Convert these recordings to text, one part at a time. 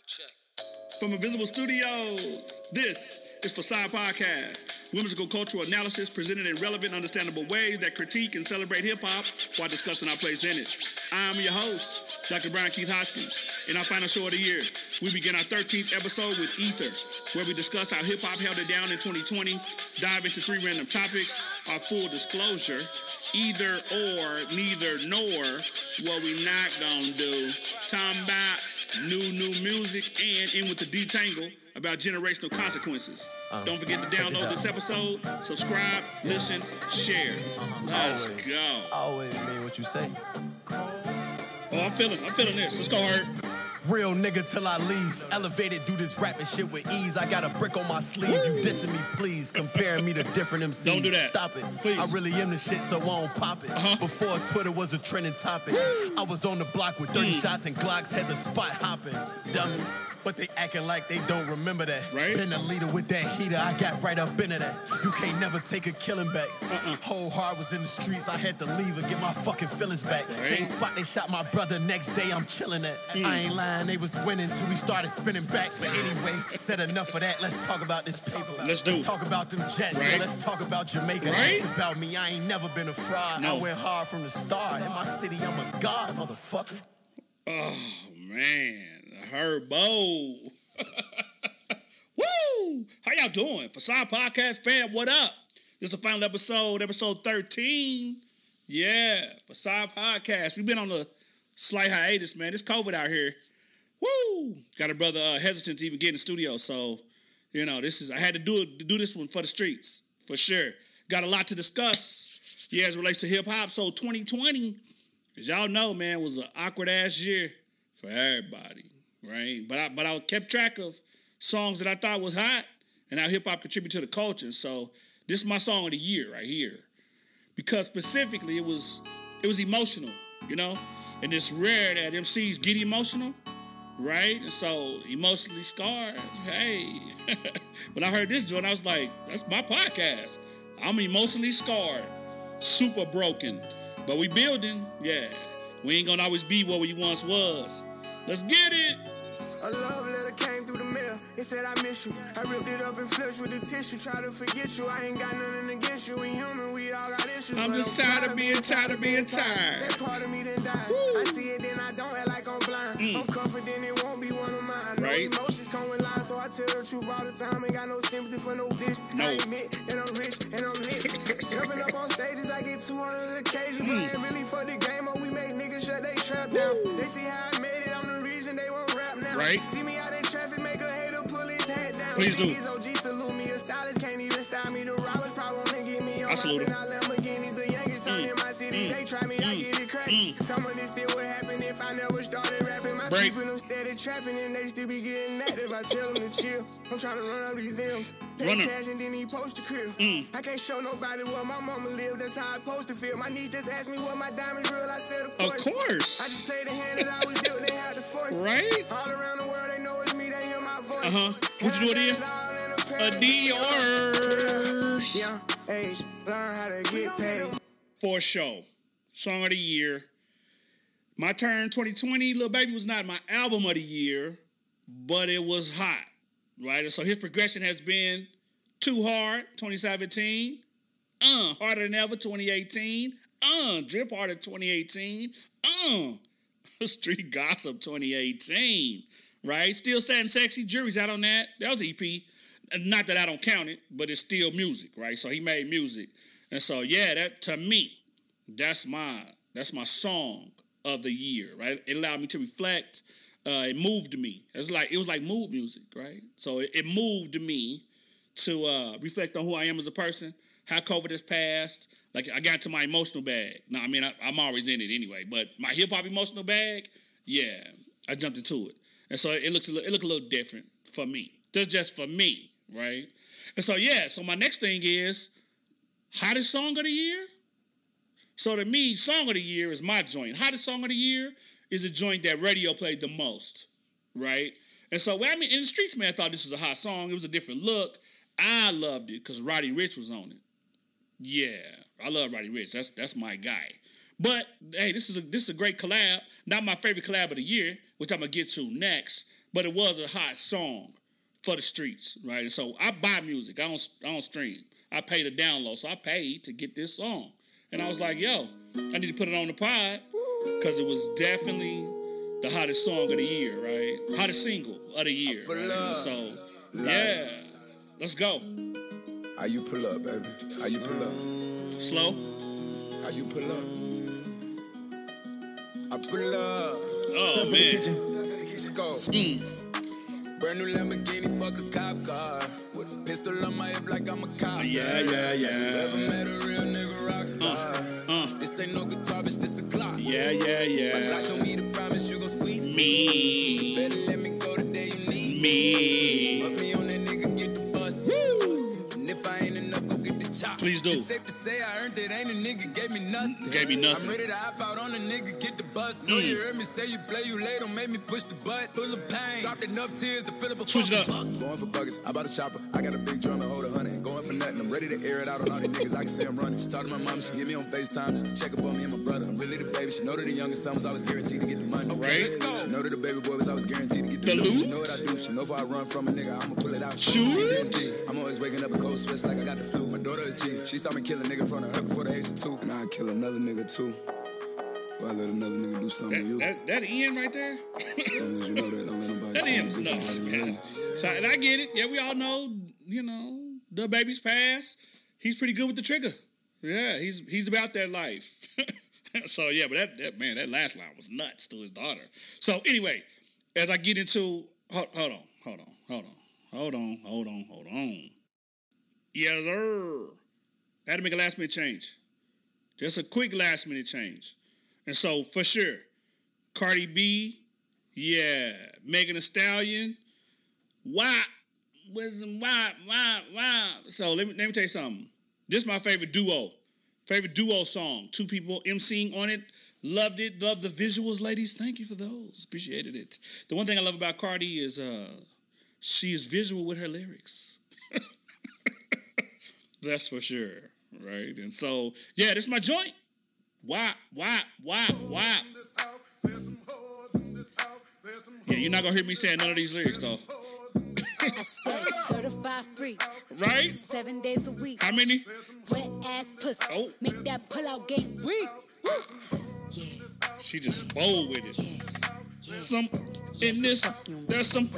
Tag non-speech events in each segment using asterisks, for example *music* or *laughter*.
Mic check. From Invisible Studios, this is Facade Podcast, whimsical cultural analysis presented in relevant, understandable ways that critique and celebrate hip hop while discussing our place in it. I'm your host, Dr. Brian Keith Hoskins. In our final show of the year, we begin our 13th episode with Ether, where we discuss how hip hop held it down in 2020, dive into three random topics, our full disclosure, either or, neither nor, what we not gonna do, Time about new, new music, and in with the detangle about generational consequences. Don't forget to Uh, check this download this episode, subscribe, listen, share. Let's Always. go. Always mean what you say. Oh, I'm feeling, I'm feeling this. Let's go, Hurt. Real nigga till I leave. Elevated, do this rapping shit with ease. I got a brick on my sleeve. You dissing me, please. Comparing me to different MCs. Don't do that. Stop it. Please. I really am the shit, so I won't pop it. Uh-huh. Before Twitter was a trending topic. I was on the block with 30 Mm. shots and Glocks, had the spot hopping. Dummy. But they acting like they don't remember that. Right. Been a leader with that heater, I got right up into that. You can't never take a killing back. Uh-uh. Whole heart was in the streets, I had to leave and get my fucking feelings back. Right. Same spot they shot my brother, next day I'm chilling at. I ain't lying, they was winning till we started spinning back. But anyway, said enough of that, let's talk about this paper. Let's do it. talk about them jets, Right. let's talk about Jamaica. Right. It's about me, I ain't never been a fraud. No. I went hard from the start. In my city, I'm a god, motherfucker. Oh, man. Herbo. *laughs* Woo! How y'all doing? Facade Podcast fam, what up? This is the final episode, episode 13. Yeah, Facade Podcast. We've been on a slight hiatus, man. It's COVID out here. Woo! Got a brother uh, hesitant to even get in the studio, so you know this is I had to do it do this one for the streets for sure. Got a lot to discuss. Yeah, as relates to hip hop. So 2020, as y'all know, man, was an awkward ass year for everybody, right? But I but I kept track of songs that I thought was hot and how hip hop contributed to the culture. So this is my song of the year right here because specifically it was it was emotional, you know, and it's rare that MCs get emotional, right? And so emotionally scarred. Hey, *laughs* when I heard this joint, I was like, that's my podcast. I'm emotionally scarred, super broken, but we building. Yeah, we ain't gonna always be what we once was. Let's get it. A love letter came through the mail. It said I miss you. I ripped it up and flushed with the tissue. Try to forget you. I ain't got nothing against you. We human. We all got issues. I'm just tired of being tired of being tired. That part of me done died. I see it, then I don't act like I'm blind. Mm. I'm tell the truth all the time. Ain't got no sympathy for no bitch. No. I admit that I'm rich and I'm lit. *laughs* Jumping up on stages, I get 200 occasions, but I ain't really for the game. Or we make niggas shut they trap down. They see how I made it. I'm the reason they won't rap now. Right. See me out in traffic, make a hater pull his head down. Please do. These OG salute me. A stylist can't even style me. The robbers probably wanna get me on. I salute him. Lamborghinis, the Yankees turn mm. in my city. They mm. try me, I mm. get it cracked. Some of this still would happen if I never started Break. people them steady trapping and they still be getting active. I tell them to chill. I'm trying to run up these M's. Pay Run 'em. cash and then he post the crib. Mm. I can't show nobody where my mama live. That's how I supposed to feel. My niece just asked me what my diamonds real. I said, of Of course. I just played the hand that I was dealt. They had to force. Right? All around the world, they know it's me. They hear my voice. Uh-huh. What you do it in? A Dior. Young age, learn how to get paid. for show. Song of the year. My turn 2020, Lil Baby was not my album of the year, but it was hot, right? And so his progression has been Too Hard 2017, uh, Harder Than Ever 2018, uh, Drip Harder 2018, uh, *laughs* Street Gossip 2018, right? Still Sad and Sexy, Jury's out on that. That was EP. Not that I don't count it, but it's still music, right? So he made music. And so yeah, that to me, that's my that's my song of the year, right? It allowed me to reflect. Uh, it moved me. It's like it was like mood music, right? So it, it moved me to uh, reflect on who I am as a person, how COVID has passed. Like I got to my emotional bag. No, I mean I, I'm always in it anyway, but my hip hop emotional bag, yeah, I jumped into it, and so it looks a little, it look a little different for me. That's just for me, right? And so yeah, so my next thing is hottest song of the year. So to me, song of the year is my joint. Hottest song of the year is a joint that radio played the most, right? And so I mean, in the streets, man, I thought this was a hot song. It was a different look. I loved it because Roddy Ricch was on it. Yeah, I love Roddy Ricch. That's that's my guy. But hey, this is a this is a great collab. Not my favorite collab of the year, which I'm gonna get to next. but it was a hot song for the streets, right? And so I buy music. I don't I don't stream. I pay to download. So I paid to get this song. And I was like, yo, I need to put it on the pod because it was definitely the hottest song of the year, right? Hottest single of the year. Right? So yeah, let's go. How you pull up, baby? How you pull up? Slow. How you pull up? I pull up. Oh man. Let's go. Mm. Brand new Lamborghini, fuck a cop car. With a pistol on my hip like I'm a cop. Yeah, yeah, yeah. Never met a real nigga rock star. Uh, This ain't no guitar, bitch, this a clock. yeah, yeah, yeah. My yeah. told me to promise you gon' squeeze me. Me, Better let me go the day you need me. It's safe to say I earned it, ain't a nigga gave me nothing. Gave me nothing. I'm ready to hop out on a nigga, get the bus. So Mm. you heard me say you play, you late, don't make me push the butt. Full of pain. Dropped enough tears to fill up a Switch it up. Going for buggers, I bought a chopper. I got a big drum and hold a hundred. Going I'm ready to air it out on all these niggas. I can say I'm running. She talked to my mom, she hit me on FaceTime just to check up on me and my brother. I'm really the baby. She know that the youngest son was always guaranteed to get the money. Right. let's go. She know that the baby boy was always guaranteed to get the, The loot. She know what I do. She know if I run from a nigga, I'ma pull it out. Shoot. I'm always waking up in cold sweats like I got the flu. My daughter a G. She saw me kill a nigga in front of her before the age of two. And I kill another nigga too. I let another nigga do something to you. That, that, that Ian right there? As long as you know that, don't let nobody That tell Ian's nuts, man. So, and I get it. Yeah, we all know, you know, the baby's past. He's pretty good with the trigger. Yeah, he's he's about that life. *laughs* so yeah, but that, that man, that last line was nuts to his daughter. So anyway, as I get into hold, hold on, hold on, hold on, hold on, hold on, hold on. Yes, sir. I had to make a last minute change. Just a quick last minute change. And so for sure, Cardi B, yeah, Megan Thee Stallion, why, wisdom, why, why, why. So let me let me tell you something. This is my favorite duo, favorite duo song. Two people emceeing on it. Loved it. Loved the visuals, ladies. Thank you for those. Appreciated it. The one thing I love about Cardi is uh, she is visual with her lyrics. *laughs* That's for sure, right? And so, yeah, this is my joint. Why, why, why, why? Yeah, you're not gonna hear me saying none of these lyrics though, I said certified free, right? seven days a week. How many? Wet ass pussy. Oh. Make that pull out game weak. Yeah, She just bold with it. yeah, yeah. Some in this, there's some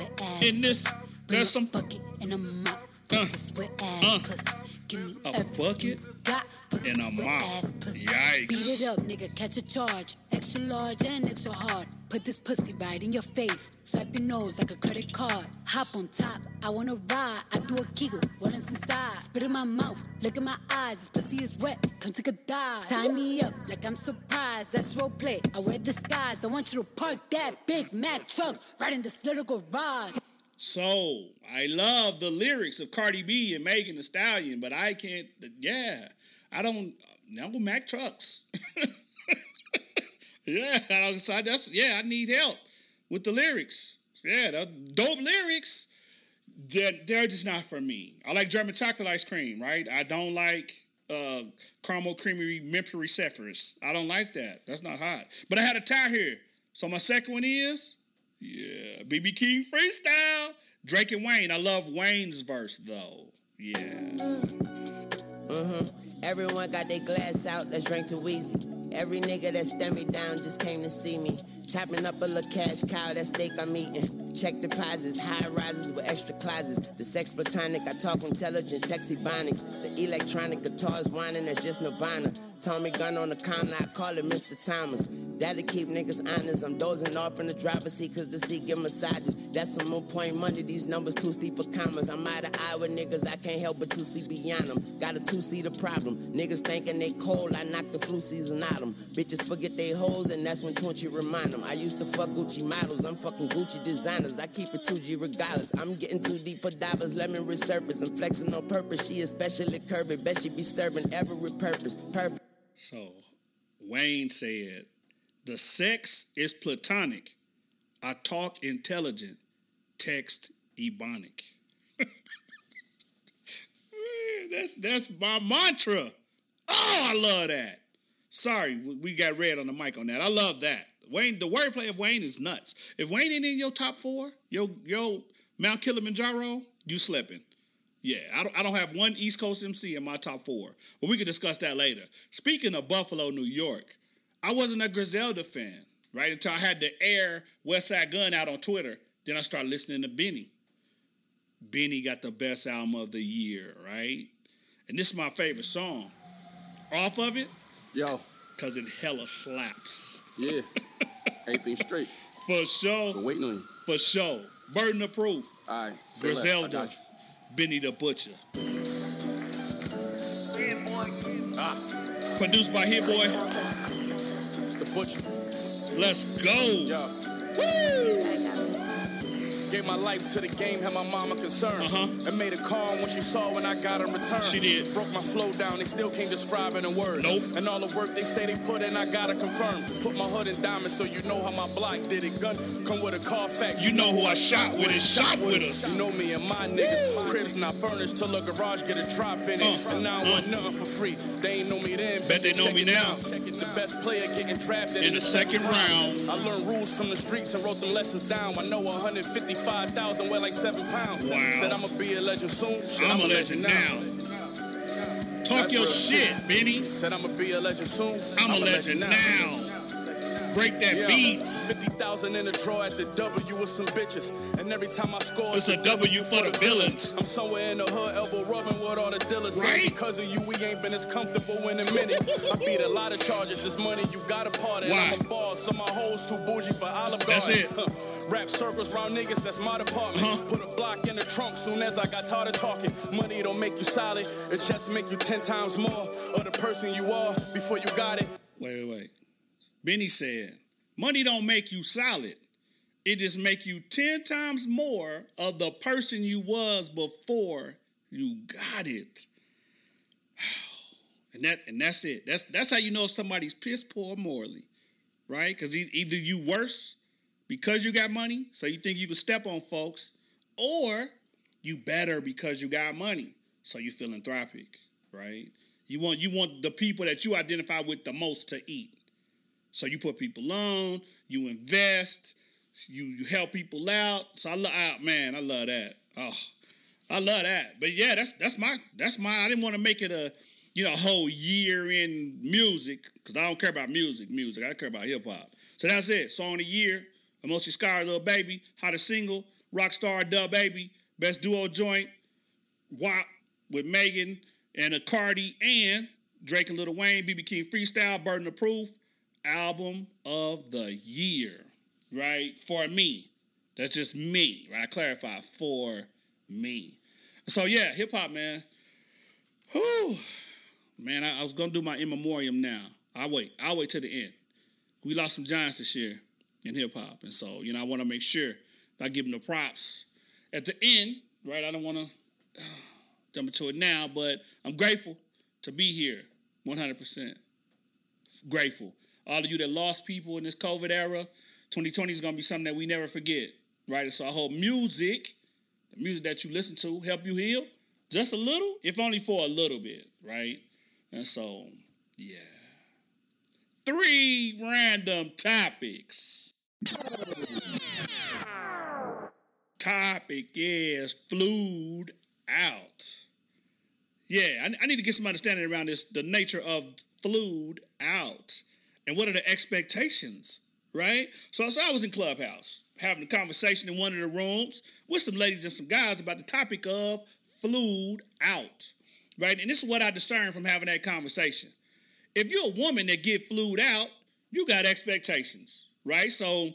in this, there's some. bucket and a mop. Uh, this wet ass pussy. A bucket you got for and a mop. Yikes. Beat it up, nigga. Catch a charge. Extra large and extra hard. Put this pussy right in your face. Swipe your nose like a credit card. Hop on top. I wanna ride. I do a giggle. What is inside? Spit in my mouth. Look in my eyes. This pussy is wet. Come take a dive. Tie me up like I'm surprised. That's role play. I wear disguise. I want you to park that Big Mack truck right in this little garage. So I love the lyrics of Cardi B and Megan Thee Stallion, but I can't. Yeah, I don't. No Mack trucks. *laughs* yeah, I don't, so that's yeah. I need help with the lyrics. Yeah, the dope lyrics. They're, they're just not for me. I like German chocolate ice cream, right? I don't like uh, caramel creamery Memphis Cephas. I don't like that. That's not hot. But I had a tie here. So my second one is yeah, BB King freestyle. Drake and Wayne. I love Wayne's verse though. Yeah. Uh-huh. Everyone got their glass out, let's drink to Weezy. Every nigga that stand me down just came to see me. Chopping up a little cash cow, that steak I'm eating. Check deposits, high rises with extra closets. The sex platonic, I talk intelligent, texty bonics. The electronic guitars whining, that's just Nirvana. Tommy gun on the counter, I call it Mr. Thomas. That'll keep niggas honest. I'm dozing off in the driver's seat cause the seat give massages. That's some more point money, these numbers too steep for commas. I'm out of eye with niggas, I can't help but to see beyond them. Got a two-seater problem. Niggas thinking they cold, I knock the flu season out them. Bitches forget they hoes and that's when Tunechi remind them. I used to fuck Gucci models, I'm fucking Gucci designers. I keep it 2G regardless. I'm getting too deep for divers, let me resurface. I'm flexing on purpose, she especially curvy. Bet she be serving every purpose. Perfect. So Wayne said, "The sex is platonic. I talk intelligent. Text ebonic." *laughs* Man, that's that's my mantra. Oh, I love that. Sorry, we- got red on the mic on that. I love that. Wayne, the wordplay of Wayne is nuts. If Wayne ain't in your top four, yo, yo, Mount Kilimanjaro, you slipping. Yeah, I don't, I don't have one East Coast MC in my top four, but we can discuss that later. Speaking of Buffalo, New York, I wasn't a Griselda fan, right? Until I had to air Westside Gunn out on Twitter. Then I started listening to Benny. Benny got the best album of the year, right? And this is my favorite song. Off of it, Yo, because it hella slaps. yeah. Everything straight. *laughs* For sure. Been waiting on you. For sure. Burden of proof. All right. say. I Griselda. got you. Benny the Butcher. Ah. Produced by Hit Boy. It's the butcher. Let's go. Yo. Gave my life to the game, had my mama concerned. Uh-huh. And made a call when she saw when I got in return. She did. Broke my flow down, they still can't describe it in words. Nope. And all the work they say they put in, I gotta confirm. Put my hood in diamonds so you know how my block did it. Gun come with a car fact. You know who I shot with and shot with us. You know me and my niggas. Cribs not furnished till a garage get a drop in it. Uh, and now I uh. want nothing for free. They ain't know me then. Bet they know check me now. Check it, the best player getting drafted In the second round. I learned rules from the streets and wrote the lessons down. I know 155,000 weigh like seven pounds. Wow. Said I'ma be a legend soon. Shit, I'm a legend now. Talk That's your real shit, Benny. Said I'ma be a legend soon. I'm a legend now. Break that Yeah. beat. 50,000 in the draw at the W with some bitches. And every time I score, It's a W for the villains. I'm somewhere in the hood, elbow rubbing with all the dealers. Right? Because of you, we ain't been as comfortable in a minute. I beat a lot of charges. This money you got a part. Why? I'm a boss, so my hoes too bougie for Olive That's Garden. it. Huh. Rap circles round niggas, that's my department. Uh-huh. Put a block in the trunk soon as I got tired of talking. Money don't make you solid, it just make you 10 times more of the person you are before you got it. Wait, wait, wait. Benny said, money don't make you solid. It just make you 10 times more of the person you was before you got it. *sighs* And that and that's it. That's that's how you know somebody's piss poor morally, right? Because either you worse because you got money, so you think you can step on folks, or you better because you got money, so you philanthropic, right? You want you want the people that you identify with the most to eat. So you put people on, you invest, you you help people out. So I love out, man, I love that. Oh, I love that. But yeah, that's that's my that's my. I didn't want to make it a you know whole year in music because I don't care about music. Music, I care about hip hop. So that's it. Song of the year, Emotion Scar, Little Baby, hottest single, Rockstar, DaBaby, best duo joint, WAP with Megan and a Cardi and Drake and Lil Wayne, BB King Freestyle, Burden of Proof, album of the year, right? For me. That's just me, right? I clarify for me. So yeah, hip hop, man. Whew. Man, I, I was gonna do my in memoriam now. I'll wait. I'll wait till the end. We lost some giants this year in hip hop. And so, you know, I wanna make sure I give them the props at the end, right? I don't wanna *sighs* jump into it now, but I'm grateful to be here 100%. Grateful. All of you that lost people in this COVID era, 2020 is going to be something that we never forget, right? And so I hope music, the music that you listen to, help you heal just a little, if only for a little bit, right? And so, yeah. Three random topics. Topic is flued out. Yeah, I, I need to get some understanding around this, the nature of flued out, and what are the expectations, right? So, so I was in Clubhouse having a conversation in one of the rooms with some ladies and some guys about the topic of flued out, right? And this is what I discerned from having that conversation. If you're a woman that get flued out, you got expectations, right? So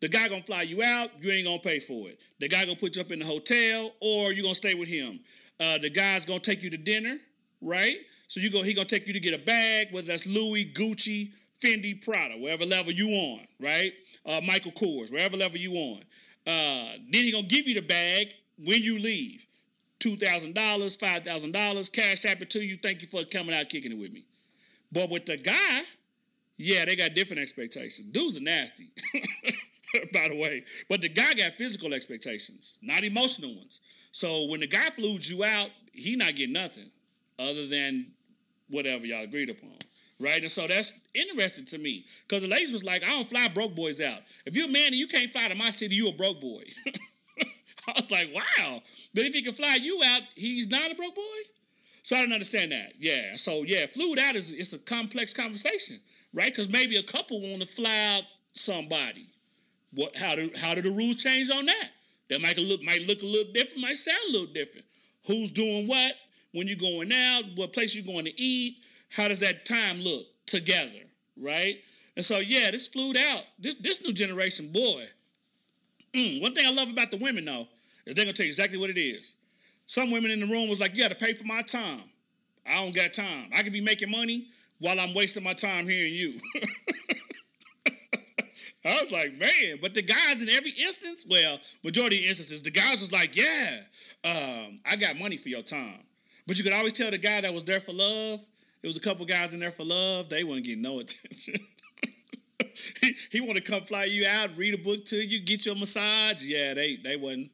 the guy gonna fly you out, you ain't gonna pay for it. The guy gonna put you up in the hotel, or you gonna stay with him. Uh, the guy's gonna take you to dinner, right? So you go, he gonna take you to get a bag, whether that's Louis, Gucci, Fendi, Prada, wherever level you on, right? Uh, Michael Kors, wherever level you on. Uh, then he gonna give you the bag when you leave. Two thousand dollars, five thousand dollars, cash app it to you. Thank you for coming out kicking it with me. But with the guy, yeah, they got different expectations. Dudes are nasty, *laughs* by the way. But the guy got physical expectations, not emotional ones. So when the guy flew you out, he not getting nothing other than whatever y'all agreed upon, right? And so that's interesting to me because the ladies was like, I don't fly broke boys out. If you're a man and you can't fly to my city, you a broke boy. *laughs* I was like, wow. But if he can fly you out, he's not a broke boy. So I don't understand that. Yeah. So yeah, fluid out is it's a complex conversation, right? Because maybe a couple want to fly out somebody. What? How do how do the rules change on that? That might look might look a little different, might sound a little different. Who's doing what? When you're going out? What place you're going to eat? How does that time look together? Right? And so yeah, this flued out. This this new generation, boy. Mm, one thing I love about the women though is they're gonna tell you exactly what it is. Some women in the room was like, "You got to pay for my time. I don't got time. I could be making money while I'm wasting my time hearing you." *laughs* I was like, man, but the guys in every instance, well, majority of instances, the guys was like, yeah, um, I got money for your time. But you could always tell the guy that was there for love. It was a couple guys in there for love. They wouldn't get no attention. *laughs* he, he want to come fly you out, read a book to you, get you a massage. Yeah, they they wasn't.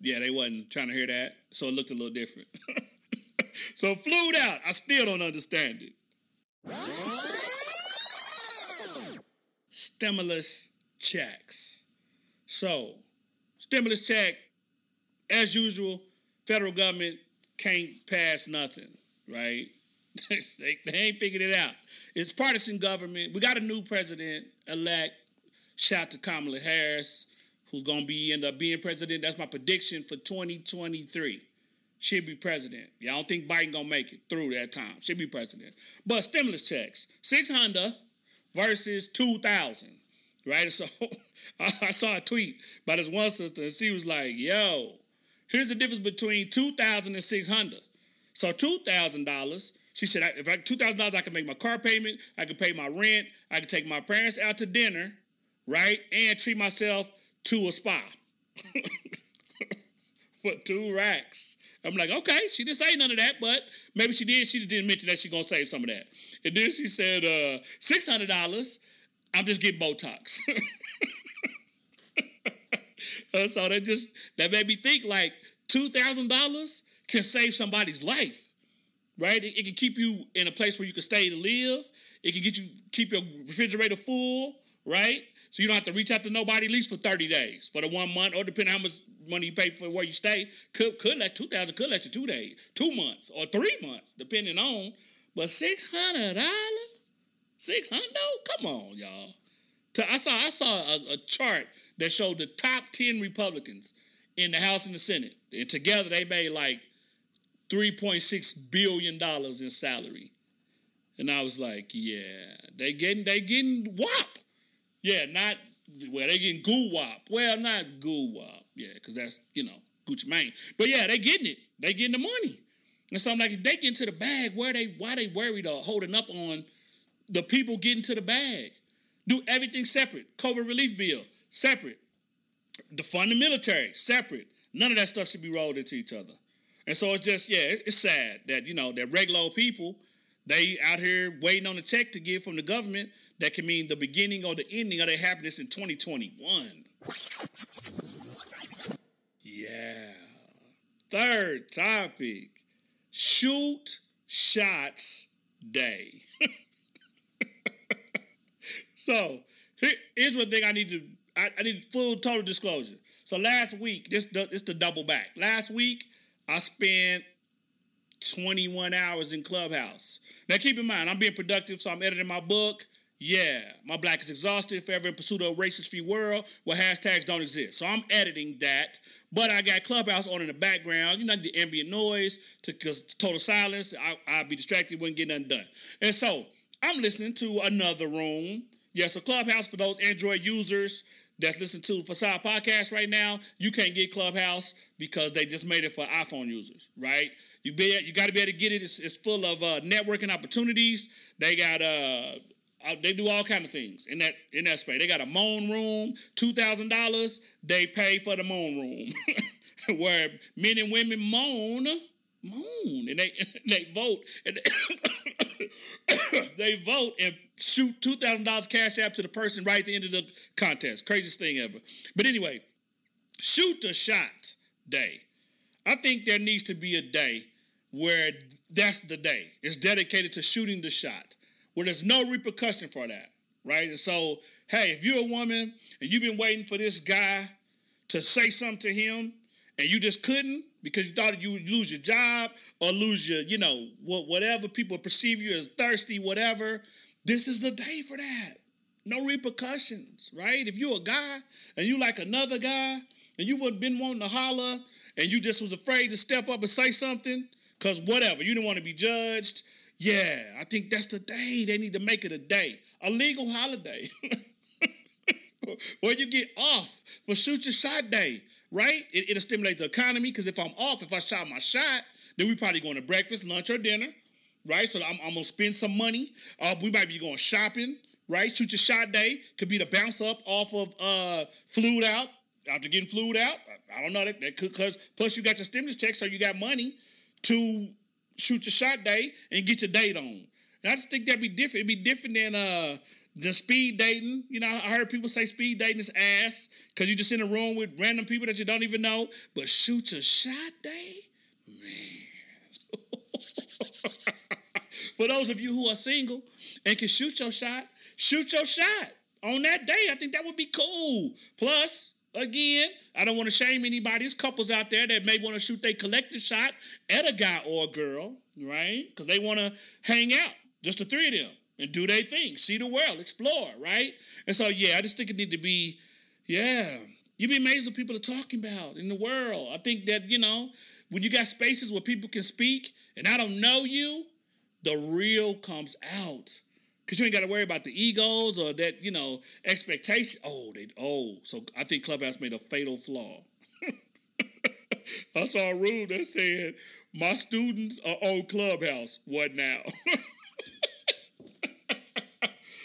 Yeah, they wasn't trying to hear that. So it looked a little different. *laughs* so flued out. I still don't understand it stimulus checks. So, stimulus check, as usual, federal government can't pass nothing, right? *laughs* they, they ain't figured it out. It's partisan government. We got a new president elect. Shout to Kamala Harris, who's gonna be end up being president. That's my prediction for 2023. She'll be president. Y'all don't think Biden gonna make it through that time. She'll be president. But stimulus checks, 600 versus 2,000, right? *laughs* So I saw a tweet by this one sister, and she was like, yo, here's the difference between 2,000 and 600. So $2,000, she said, if I $2,000, I can make my car payment, I can pay my rent, I can take my parents out to dinner, right? And treat myself to a spa *laughs* for two racks. I'm like, okay, she didn't say none of that, but maybe she did. She just didn't mention that she's gonna save some of that. And then she said, uh, six hundred dollars. I'm just getting Botox. *laughs* uh, so that just that made me think like two thousand dollars can save somebody's life, right? It, it, can keep you in a place where you can stay to live. It can get you keep your refrigerator full, right? So you don't have to reach out to nobody at least for 30 days, for the one month, or depending how much money you pay for where you stay. Could could last 2,000, could last you two days, two months, or three months, depending on. But six hundred dollars, six hundred? Oh, come on, y'all. I saw I saw a, a chart that showed the top ten Republicans in the House and the Senate, and together they made like three point six billion dollars in salary. And I was like, yeah, they getting they getting whop. Yeah, not well, they getting goo wop. Well, not goo wop. Yeah, because that's, you know, Gucci Mane. But yeah, they getting it. They getting the money. And so I'm like, if they get into the bag, where they why they worried or holding up on the people getting to the bag? Do everything separate. COVID relief bill, separate. Defund the military, separate. None of that stuff should be rolled into each other. And so it's just, yeah, it's sad that, you know, that regular old people, they out here waiting on a check to give from the government that can mean the beginning or the ending of their happiness in 2021. Yeah. Third topic shoot shots day. *laughs* so here's one thing I need to I, I, need full total disclosure. So last week, this this the double back. Last week I spent 21 hours in Clubhouse. Now keep in mind, I'm being productive, so I'm editing my book. Yeah, my black is exhausted, forever in pursuit of a racist free world where hashtags don't exist. So I'm editing that, but I got Clubhouse on in the background. You know, the ambient noise, to total silence. I, would be distracted, wouldn't get nothing done. And so I'm listening to another room. Yes, yeah, so Clubhouse for those Android users that's listening to Facade Podcast right now, you can't get Clubhouse because they just made it for iPhone users, right? You be you got to be able to get it. It's, it's full of uh, networking opportunities. They got uh, uh, they do all kind of things in that in that space. They got a moan room, two thousand dollars. They pay for the moan room, *laughs* where men and women moan, moan, and they *laughs* they vote and they, they vote and shoot two thousand dollars cash app to the person right at the end of the contest. Craziest thing ever. But anyway, shoot the shot day. I think there needs to be a day where that's the day. It's dedicated to shooting the shot where there's no repercussion for that, right? And so, hey, if you're a woman and you've been waiting for this guy to say something to him and you just couldn't because you thought you would lose your job or lose your, you know, whatever people perceive you as thirsty, whatever, this is the day for that. No repercussions, right? If you're a guy and you like another guy and you would have been wanting to holler and you just was afraid to step up and say something because whatever, you didn't want to be judged. Yeah, I think that's the day. They need to make it a day, a legal holiday. *laughs* where you get off for shoot your shot day, right? It, it'll stimulate the economy because if I'm off, if I shot my shot, then we probably going to breakfast, lunch, or dinner, right? So I'm, I'm gonna spend some money. Uh, we might be going shopping, right? Shoot your shot day could be the bounce up off of uh, flued out after getting flued out. I, I don't know that, that could cause plus you got your stimulus check, so you got money to shoot your shot day and get your date on. And I just think that'd be different. It'd be different than uh the speed dating. You know, I heard people say speed dating is ass because you're just in a room with random people that you don't even know. But shoot your shot day, man. *laughs* For those of you who are single and can shoot your shot, shoot your shot on that day. I think that would be cool. Plus, again, I don't want to shame anybody. There's couples out there that may want to shoot their collective shot at a guy or a girl, right? Because they want to hang out, just the three of them and do their thing, see the world, explore, right? And so, yeah, I just think it need to be, yeah, you'd be amazed what people are talking about in the world. I think that, you know, when you got spaces where people can speak and I don't know you, the real comes out. Cause you ain't got to worry about the egos or that, you know, expectation. Oh, they oh, so I think Clubhouse made a fatal flaw. *laughs* I saw a rule that said my students are on Clubhouse. What now? *laughs*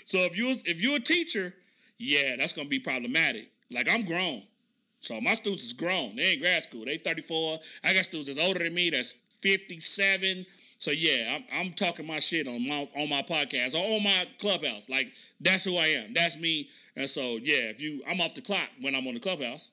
So if you if you're a teacher, yeah, that's gonna be problematic. Like I'm grown. So my students is grown. They ain't grad school. They 34. I got students that's older than me, that's 57. So yeah, I'm, I'm talking my shit on my on my podcast or on my clubhouse. Like that's who I am. That's me. And so yeah, if you I'm off the clock when I'm on the clubhouse.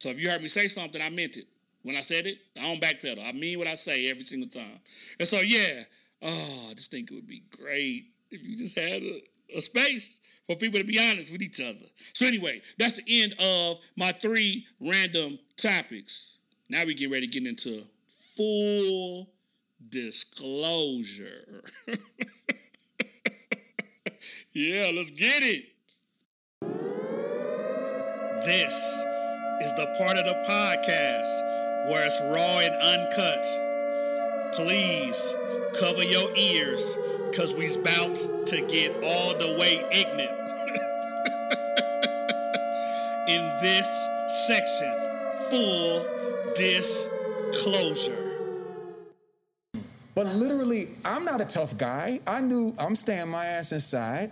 So if you heard me say something, I meant it. When I said it, I don't backpedal. I mean what I say every single time. And so yeah, oh, I just think it would be great if you just had a a space for people to be honest with each other. So anyway, that's the end of my three random topics. Now we get ready to get into full disclosure. *laughs* yeah, let's get it. This is the part of the podcast where it's raw and uncut. Please cover your ears because we's about to get all the way ignorant. *laughs* In this section, full disclosure. But literally, I'm not a tough guy. I knew I'm staying my ass inside,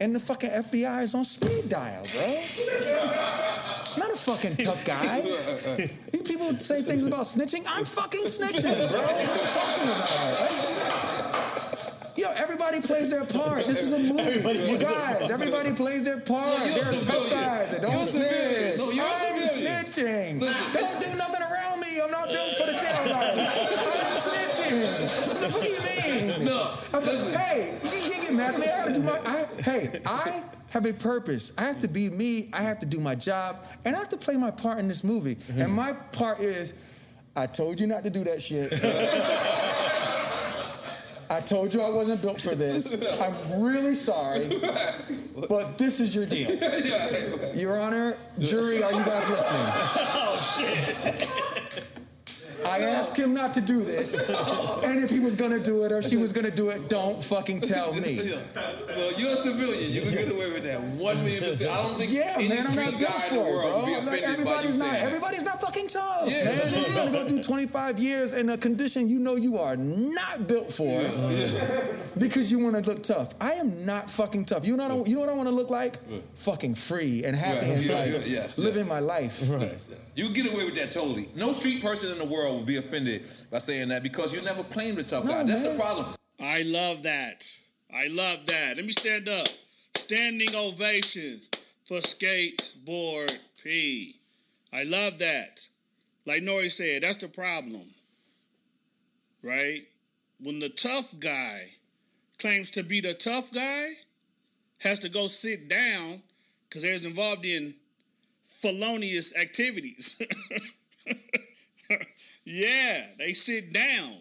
and the fucking FBI is on speed dial, bro. *laughs* not a fucking tough guy. you people say things about snitching. I'm fucking snitching, bro. What are you talking about? Everybody plays their part. This is a movie. Everybody you guys, everybody plays their part. No, there are tough guys that don't snitch. No, you're I'm snitching. Listen, don't do nothing around me. I'm not built for the jail life. I'm snitching. What do you mean? No. listen. Hey, you can't get mad at me. I gotta do my. I, hey, I have a purpose. I have to be me. I have to do my job, and I have to play my part in this movie. Mm-hmm. And my part is, I told you not to do that shit. *laughs* I told you I wasn't built for this. *laughs* I'm really sorry, *laughs* but this is your deal. *laughs* Your Honor, jury, are you guys listening? Oh, shit. I asked him not to do this. *laughs* and if he was gonna do it or she was gonna do it, don't fucking tell me. *laughs* Well, you're a civilian. You can get away with that. One million percent. I don't think yeah, any man, street I'm not guy in the world would be offended like, everybody's by not, you Everybody's not fucking tough, yeah. man. You're gonna go do 25 years in a condition you know you are not built for yeah. because you want to look tough. I am not fucking tough. You know what I, you know what I want to look like? Fucking free and happy right. and yeah, like yes, living yes. my life. Right. Yes, yes. You get away with that totally. No street person in the world will be offended by saying that because you never claimed a tough no, guy. That's man. the problem. I love that. I love that. Let me stand up. Standing ovation for Skateboard P. I love that. Like Nore said, that's the problem. Right? When the tough guy claims to be the tough guy has to go sit down because they're involved in felonious activities. *laughs* yeah, they sit down,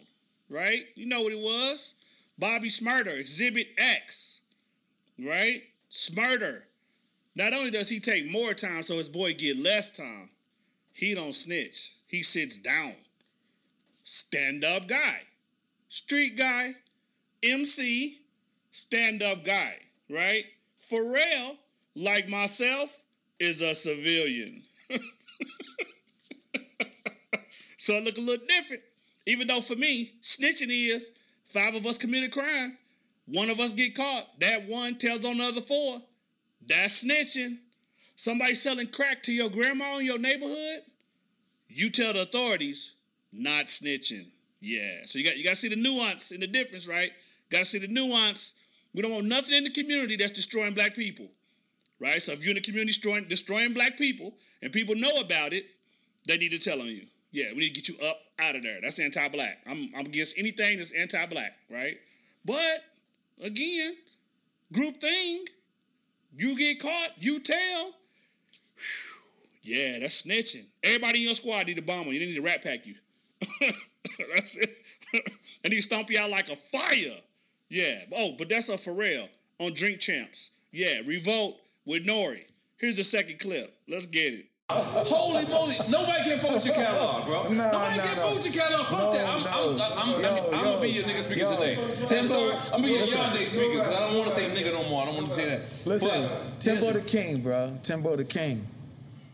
right? You know what it was? Bobby Shmurda, Exhibit X, right? Shmurda. Not only does he take more time so his boy get less time, he don't snitch. He sits down. Stand up guy. Street guy. MC. Stand up guy, right? Pharrell, like myself, is a civilian. *laughs* so it look a little different. Even though for me, snitching is five of us commit a crime, one of us get caught, that one tells on the other four. That's snitching. Somebody selling crack to your grandma in your neighborhood, you tell the authorities, not snitching. Yeah. So you got you got to see the nuance and the difference, right? Got to see the nuance. We don't want nothing in the community that's destroying black people, right? So if you're in the community destroying destroying black people and people know about it, they need to tell on you. Yeah, we need to get you up out of there. That's anti-black. I'm I'm against anything that's anti-black, right? But again, group thing. You get caught, you tell. Yeah, that's snitching. Everybody in your squad need a bomber. You They need to rat pack you. *laughs* that's it. *laughs* and he stomp you out like a fire. Yeah. Oh, but that's a Pharrell on Drink Champs. Yeah, Revolt with Nore. Here's the second clip. Let's get it. Holy moly! Nobody can fuck with your catalog, bro. No, Nobody no, can no. fuck with your catalog. Fuck No, that. I'm, no. I'm, I'm, I'm, Yo, I'm, yo, gonna be your nigga speaker yo. today. I'm Timbo. I'm gonna be your day speaker because I don't want to say nigga no more. I don't want to say that. Listen, But, Timbo the King, bro. Timbo the King.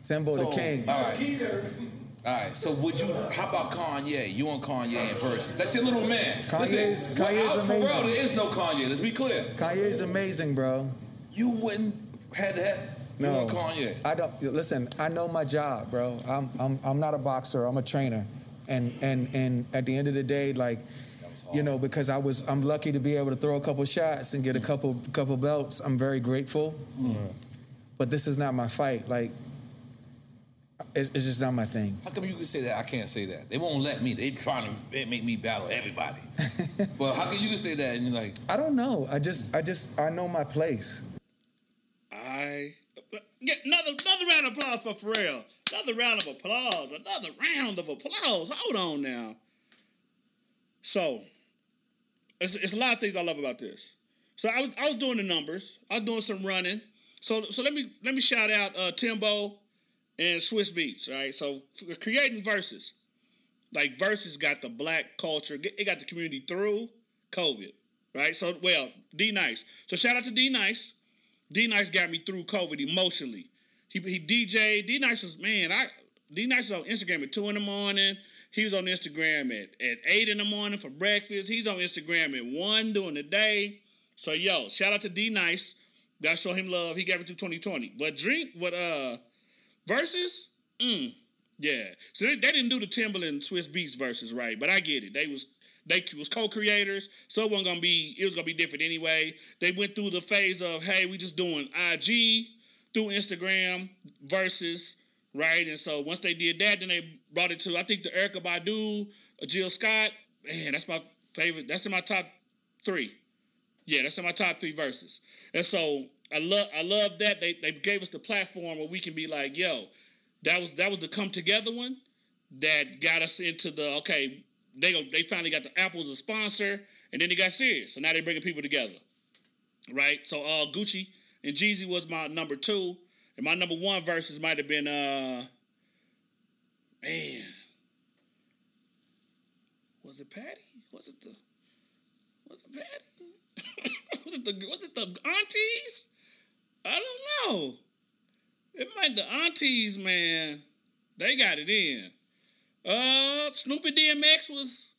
Timbo the King. All right. All right. So would you? How about Kanye? You and Kanye in Verzuz? That's your little man. Kanye's- Listen, Kanye's Pharrell, amazing. there is no Kanye. Let's be clear. Kanye's amazing, bro. You wouldn't had that. You No, and Kanye. I don't. Listen, I know my job, bro. I'm, I'm, I'm not a boxer. I'm a trainer, and, and, and at the end of the day, like, you know, because I was, I'm lucky to be able to throw a couple shots and get a couple, couple belts. I'm very grateful. But this is not my fight. Like, it's, it's just not my thing. How come you can say that? I can't say that. They won't let me. They trying to make me battle everybody. *laughs* but how can you say that and you're like, I don't know. I just, I just, I know my place. I get another another round of applause for Pharrell. Another round of applause. Another round of applause. Hold on now. So, it's, it's a lot of things I love about this. So I was I was doing the numbers. I was doing some running. So so let me let me shout out uh, Timbo and Swizz Beatz. Right. So creating Verzuz, like Verzuz got the black culture. It got the community through COVID. Right. So well, D Nice. So shout out to D Nice. D Nice got me through COVID emotionally. He he DJ. D Nice was man. I D Nice was on Instagram at two in the morning. He was on Instagram at, at eight in the morning for breakfast. He's on Instagram at one during the day. So yo, shout out to D Nice. Gotta show him love. He got me through 2020. But drink what uh Verzuz? Mm, yeah. So they, they didn't do the Timbaland Swizz Beatz Verzuz right, but I get it. They was they was co-creators, so it wasn't gonna be it was gonna be different anyway. They went through the phase of hey, we just doing IG through Instagram Verzuz right, and so once they did that, then they brought it to I think the Erykah Badu, Jill Scott. Man, that's my favorite. That's in my top three. Yeah, that's in my top three Verzuz. And so I love I love that they they gave us the platform where we can be like, yo, that was that was the come together one that got us into the okay. They go, they finally got the Apple as a sponsor, and then they got serious. So now they're bringing people together, right? So uh, Gucci and Jeezy was my number two, and my number one Verzuz might have been uh, man, was it Patti? Was it the was it Patti? *laughs* was it the was it the aunties? I don't know. It might the aunties, man. They got it in. Uh, Snoop and DMX was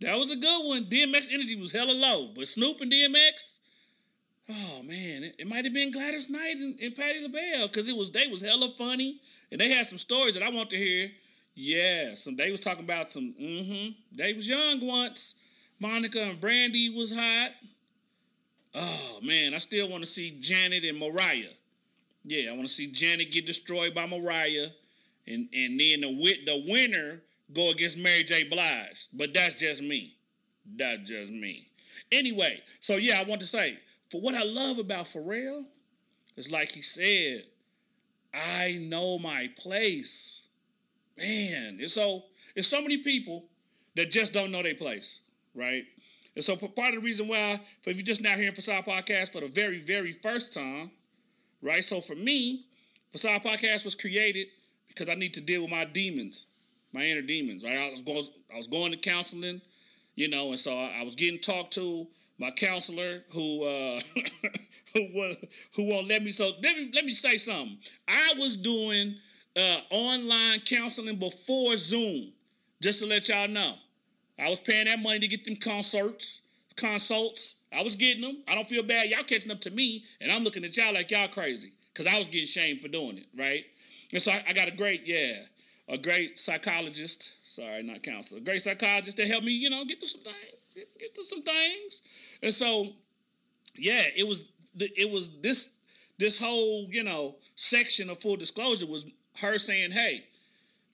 that was a good one. DMX energy was hella low, but Snoop and DMX, oh man, it, it might have been Gladys Knight and, and Patti LaBelle because it was they was hella funny and they had some stories that I want to hear. Yeah, some they was talking about some. Mm-hmm. They was young once. Monica and Brandy was hot. Oh man, I still want to see Janet and Mariah. Yeah, I want to see Janet get destroyed by Mariah, and and then the the winner go against Mary J. Blige. But that's just me. That's just me. Anyway, so yeah, I want to say for what I love about Pharrell is like he said, I know my place. Man, and so it's so many people that just don't know their place, right? And so part of the reason why, if you're just now hearing Facade Podcast for the very, very first time, right? So for me, Facade Podcast was created because I need to deal with my demons, my inner demons, right? I was going, I was going to counseling, you know, and so I, I was getting talked to. My counselor, who uh, *laughs* who won't, who won't let me. So let me let me say something. I was doing uh, online counseling before Zoom, just to let y'all know. I was paying that money to get them concerts, consults. I was getting them. I don't feel bad. Y'all catching up to me, and I'm looking at y'all like y'all crazy because I was getting shamed for doing it, right? And so I, I got a great, yeah, a great psychologist. Sorry, not counselor. A great psychologist to help me, you know, get to some things, get, get to some things. And so, yeah, it was it was this this whole you know section of full disclosure was her saying, "Hey,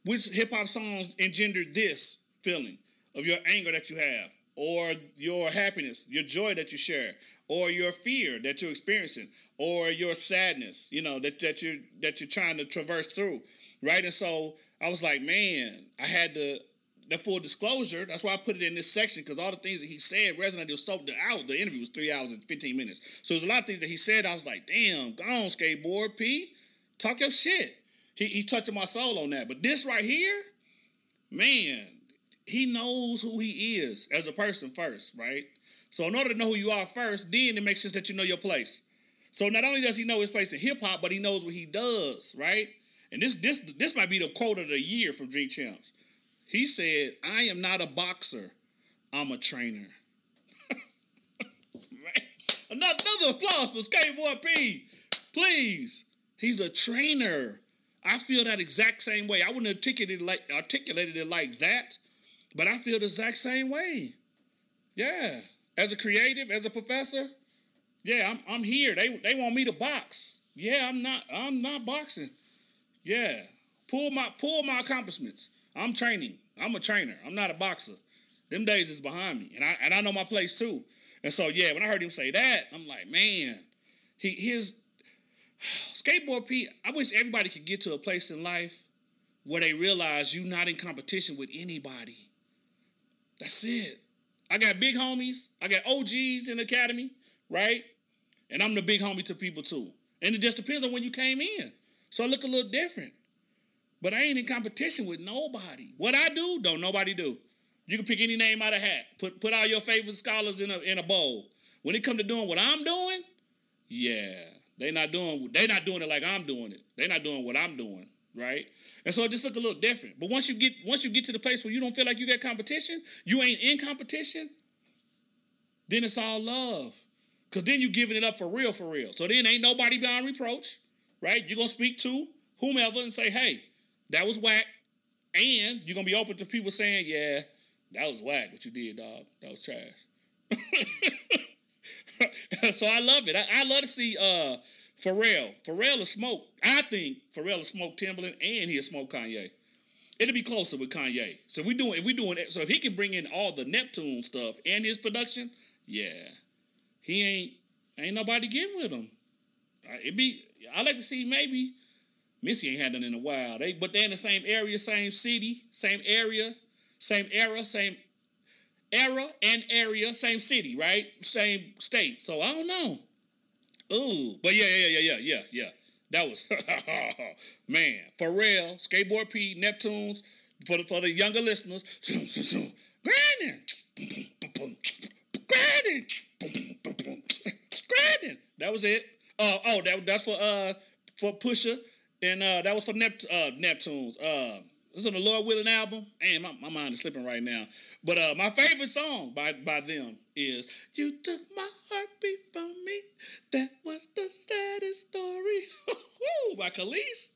which hip hop songs engendered this feeling of your anger that you have, or your happiness, your joy that you share, or your fear that you're experiencing, or your sadness, you know that that you're that you're trying to traverse through, right?" And so I was like, "Man, I had to." the full disclosure, that's why I put it in this section because all the things that he said resonated. So the out the interview was three hours and fifteen minutes, so there's a lot of things that he said. I was like, "Damn, go on, skateboard P, talk your shit." He he touching my soul on that, but this right here, man, he knows who he is as a person first, right? So in order to know who you are first, then it makes sense that you know your place. So not only does he know his place in hip hop, but he knows what he does, right? And this this this might be the quote of the year from Drink Champs. He said, "I am not a boxer, I'm a trainer." *laughs* another, another applause for Skateboard P, please. He's a trainer. I feel that exact same way. I wouldn't articulate it like articulated it like that, but I feel the exact same way. Yeah, as a creative, as a professor, yeah, I'm I'm here. They they want me to box. Yeah, I'm not I'm not boxing. Yeah, pull my pull my accomplishments. I'm training. I'm a trainer. I'm not a boxer. Them days is behind me, and I and I know my place too. And so yeah, when I heard him say that, I'm like, man, he his *sighs* skateboard P. I wish everybody could get to a place in life where they realize you're not in competition with anybody. That's it. I got big homies. I got OGs in the academy, right? And I'm the big homie to people too. And it just depends on when you came in. So I look a little different. But I ain't in competition with nobody. What I do, don't nobody do. You can pick any name out of hat. Put put all your favorite scholars in a in a bowl. When it come to doing what I'm doing, yeah, they not doing they not doing it like I'm doing it. They not doing what I'm doing, right? And so it just look a little different. But once you get once you get to the place where you don't feel like you got competition, you ain't in competition, then it's all love. Cause then you giving it up for real, for real. So then ain't nobody beyond reproach, right? You're gonna speak to whomever and say, hey, that was whack. And you're gonna be open to people saying, yeah, that was whack what you did, dog. That was trash. *laughs* so I love it. I, I, love to see uh Pharrell. Pharrell will smoke. I think Pharrell will smoke Timbaland and he'll smoke Kanye. It'll be closer with Kanye. So if we doing if we doing so if he can bring in all the Neptune stuff and his production, yeah, he ain't ain't nobody getting with him. Uh, it be I like to see maybe Missy ain't had none in a while. They but they in the same area, same city, same area, same era, same era and area, same city, right? Same state. So I don't know. Ooh, but yeah, yeah, yeah, yeah, yeah, yeah. That was *laughs* man. Pharrell, Skateboard P, Neptunes. For the for the younger listeners, *laughs* grinding, grinding, Grandin. That was it. Uh, oh, that that's for uh for Pusha, and uh, that was for Nept- uh, Neptunes. Uh, is on the Lord Willing album. And my, my mind is slipping right now. But uh, my favorite song by, by them is You Took My Heartbeat From Me. That was the saddest story. *laughs* by Kelis.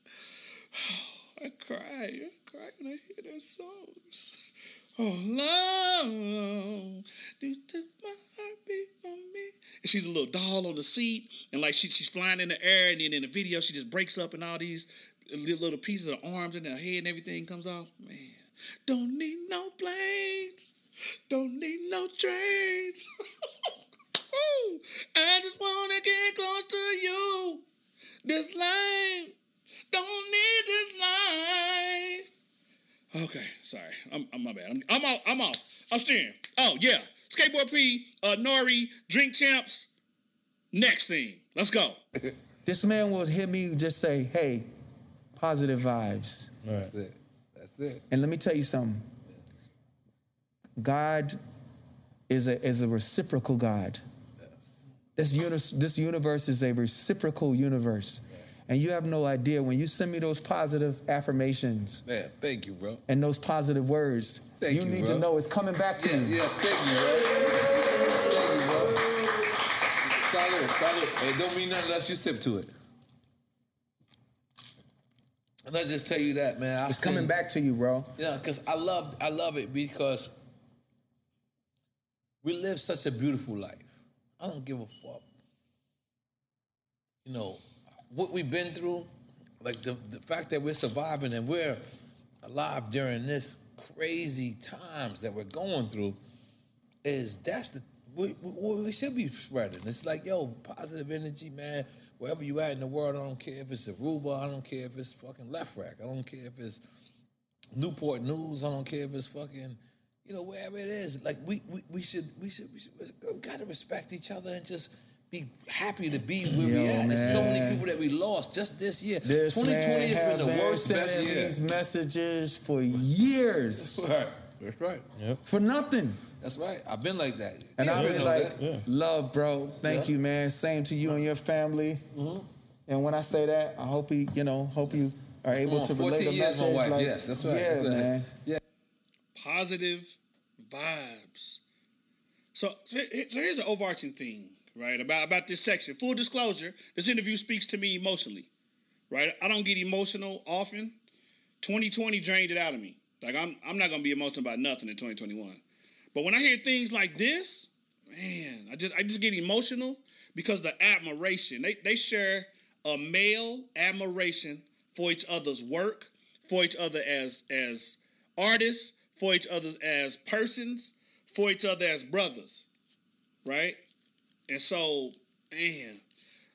*sighs* I cry. I cry when I hear that songs. Oh, love, you took my heartbeat from me. And she's a little doll on the seat, and like she, she's flying in the air, and then in the video, she just breaks up, and all these little pieces of arms and her head and everything comes off. Man, don't need no planes. Don't need no trains. *laughs* Ooh, I just wanna get close to you. This life, don't need this life. Okay, sorry. I'm, I'm my bad. I'm, I'm off. I'm off. I'm steering. Oh yeah, skateboard P, uh, Nore, drink champs. Next thing, let's go. *laughs* This man will hit me just say, hey, positive vibes. That's it. That's it. And let me tell you something. God is a is a reciprocal God. This universe, this universe is a reciprocal universe. And you have no idea when you send me those positive affirmations Man, thank you, bro. and those positive words, Thank you you, need bro. to know it's coming back to Yeah, you. yeah, thank you, bro. Thank you, bro. Solid, solid. It don't mean nothing unless you sip to it. And I just tell you that, man. I It's seen- coming back to you, bro. Yeah, because I love I love it because we live such a beautiful life. I don't give a fuck. You know, what we've been through, like the, the fact that we're surviving and we're alive during this crazy times that we're going through is that's the we, we, should be spreading. It's like, yo, positive energy, man. Wherever you at in the world, I don't care if it's Aruba, I don't care if it's fucking Lefrak, I don't care if it's Newport News. I don't care if it's fucking, you know, wherever it is. Like we we, we should we should we should we gotta respect each other and just be happy to be where we Yo, at. There's so many people that we lost just this year. This 2020 man has been the been worst best year. these messages for years That's Right. That's right. for nothing. That's right. I've been like that. And Yeah, I've been like, that. love, bro. Thank Yeah. you, man. Same to you and your family. Mm-hmm. And when I say that, I hope you, you know, hope you are able on, to relate 14 years, my wife. like, Yes, that's right. Yeah, That's right. man. Yeah. positive vibes. So, so here's an overarching thing, right? About about this section. Full disclosure: this interview speaks to me emotionally, right? I don't get emotional often. 2020 drained it out of me. Like I'm I'm not gonna be emotional about nothing in 2021. But when I hear things like this, man, I just I just get emotional because the admiration. They they share a male admiration for each other's work, for each other as as artists, for each other as persons, for each other as brothers, right? And so, man,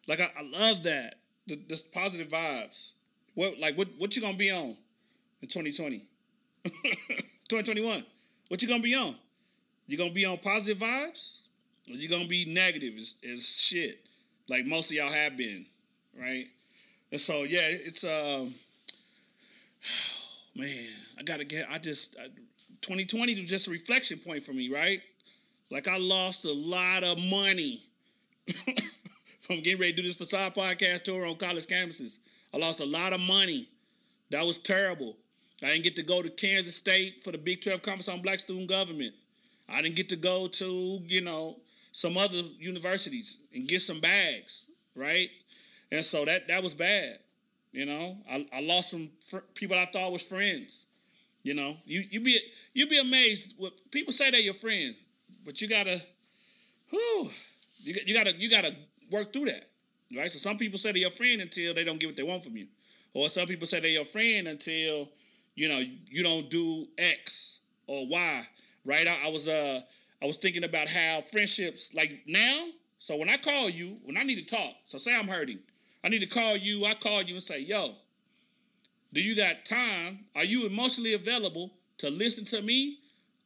like I, I love that. The, this positive vibes. What like what what you gonna be on in 2020? 2021. *laughs* What you gonna be on? You gonna be on positive vibes? Or you gonna be negative as, as shit? Like most of y'all have been, right? And so yeah, it's um *sighs* man, I gotta get. I just I, 2020 was just a reflection point for me, right? Like I lost a lot of money *coughs* from getting ready to do this facade podcast tour on college campuses. I lost a lot of money. That was terrible. I didn't get to go to Kansas State for the Big 12 Conference on Black Student Government. I didn't get to go to, you know, some other universities and get some bags, right? And so that that was bad. You know, I, I lost some fr- people I thought was friends. You know, you you be you be amazed. What people say they're your friend, but you gotta, whew, you, you gotta you gotta work through that, right? So some people say they're your friend until they don't get what they want from you, or some people say they're your friend until you know you don't do X or Y, right? I, I was uh I was thinking about how friendships like now. So when I call you, when I need to talk, so say I'm hurting, I need to call you. I call you and say, "Yo, do you got time? Are you emotionally available to listen to me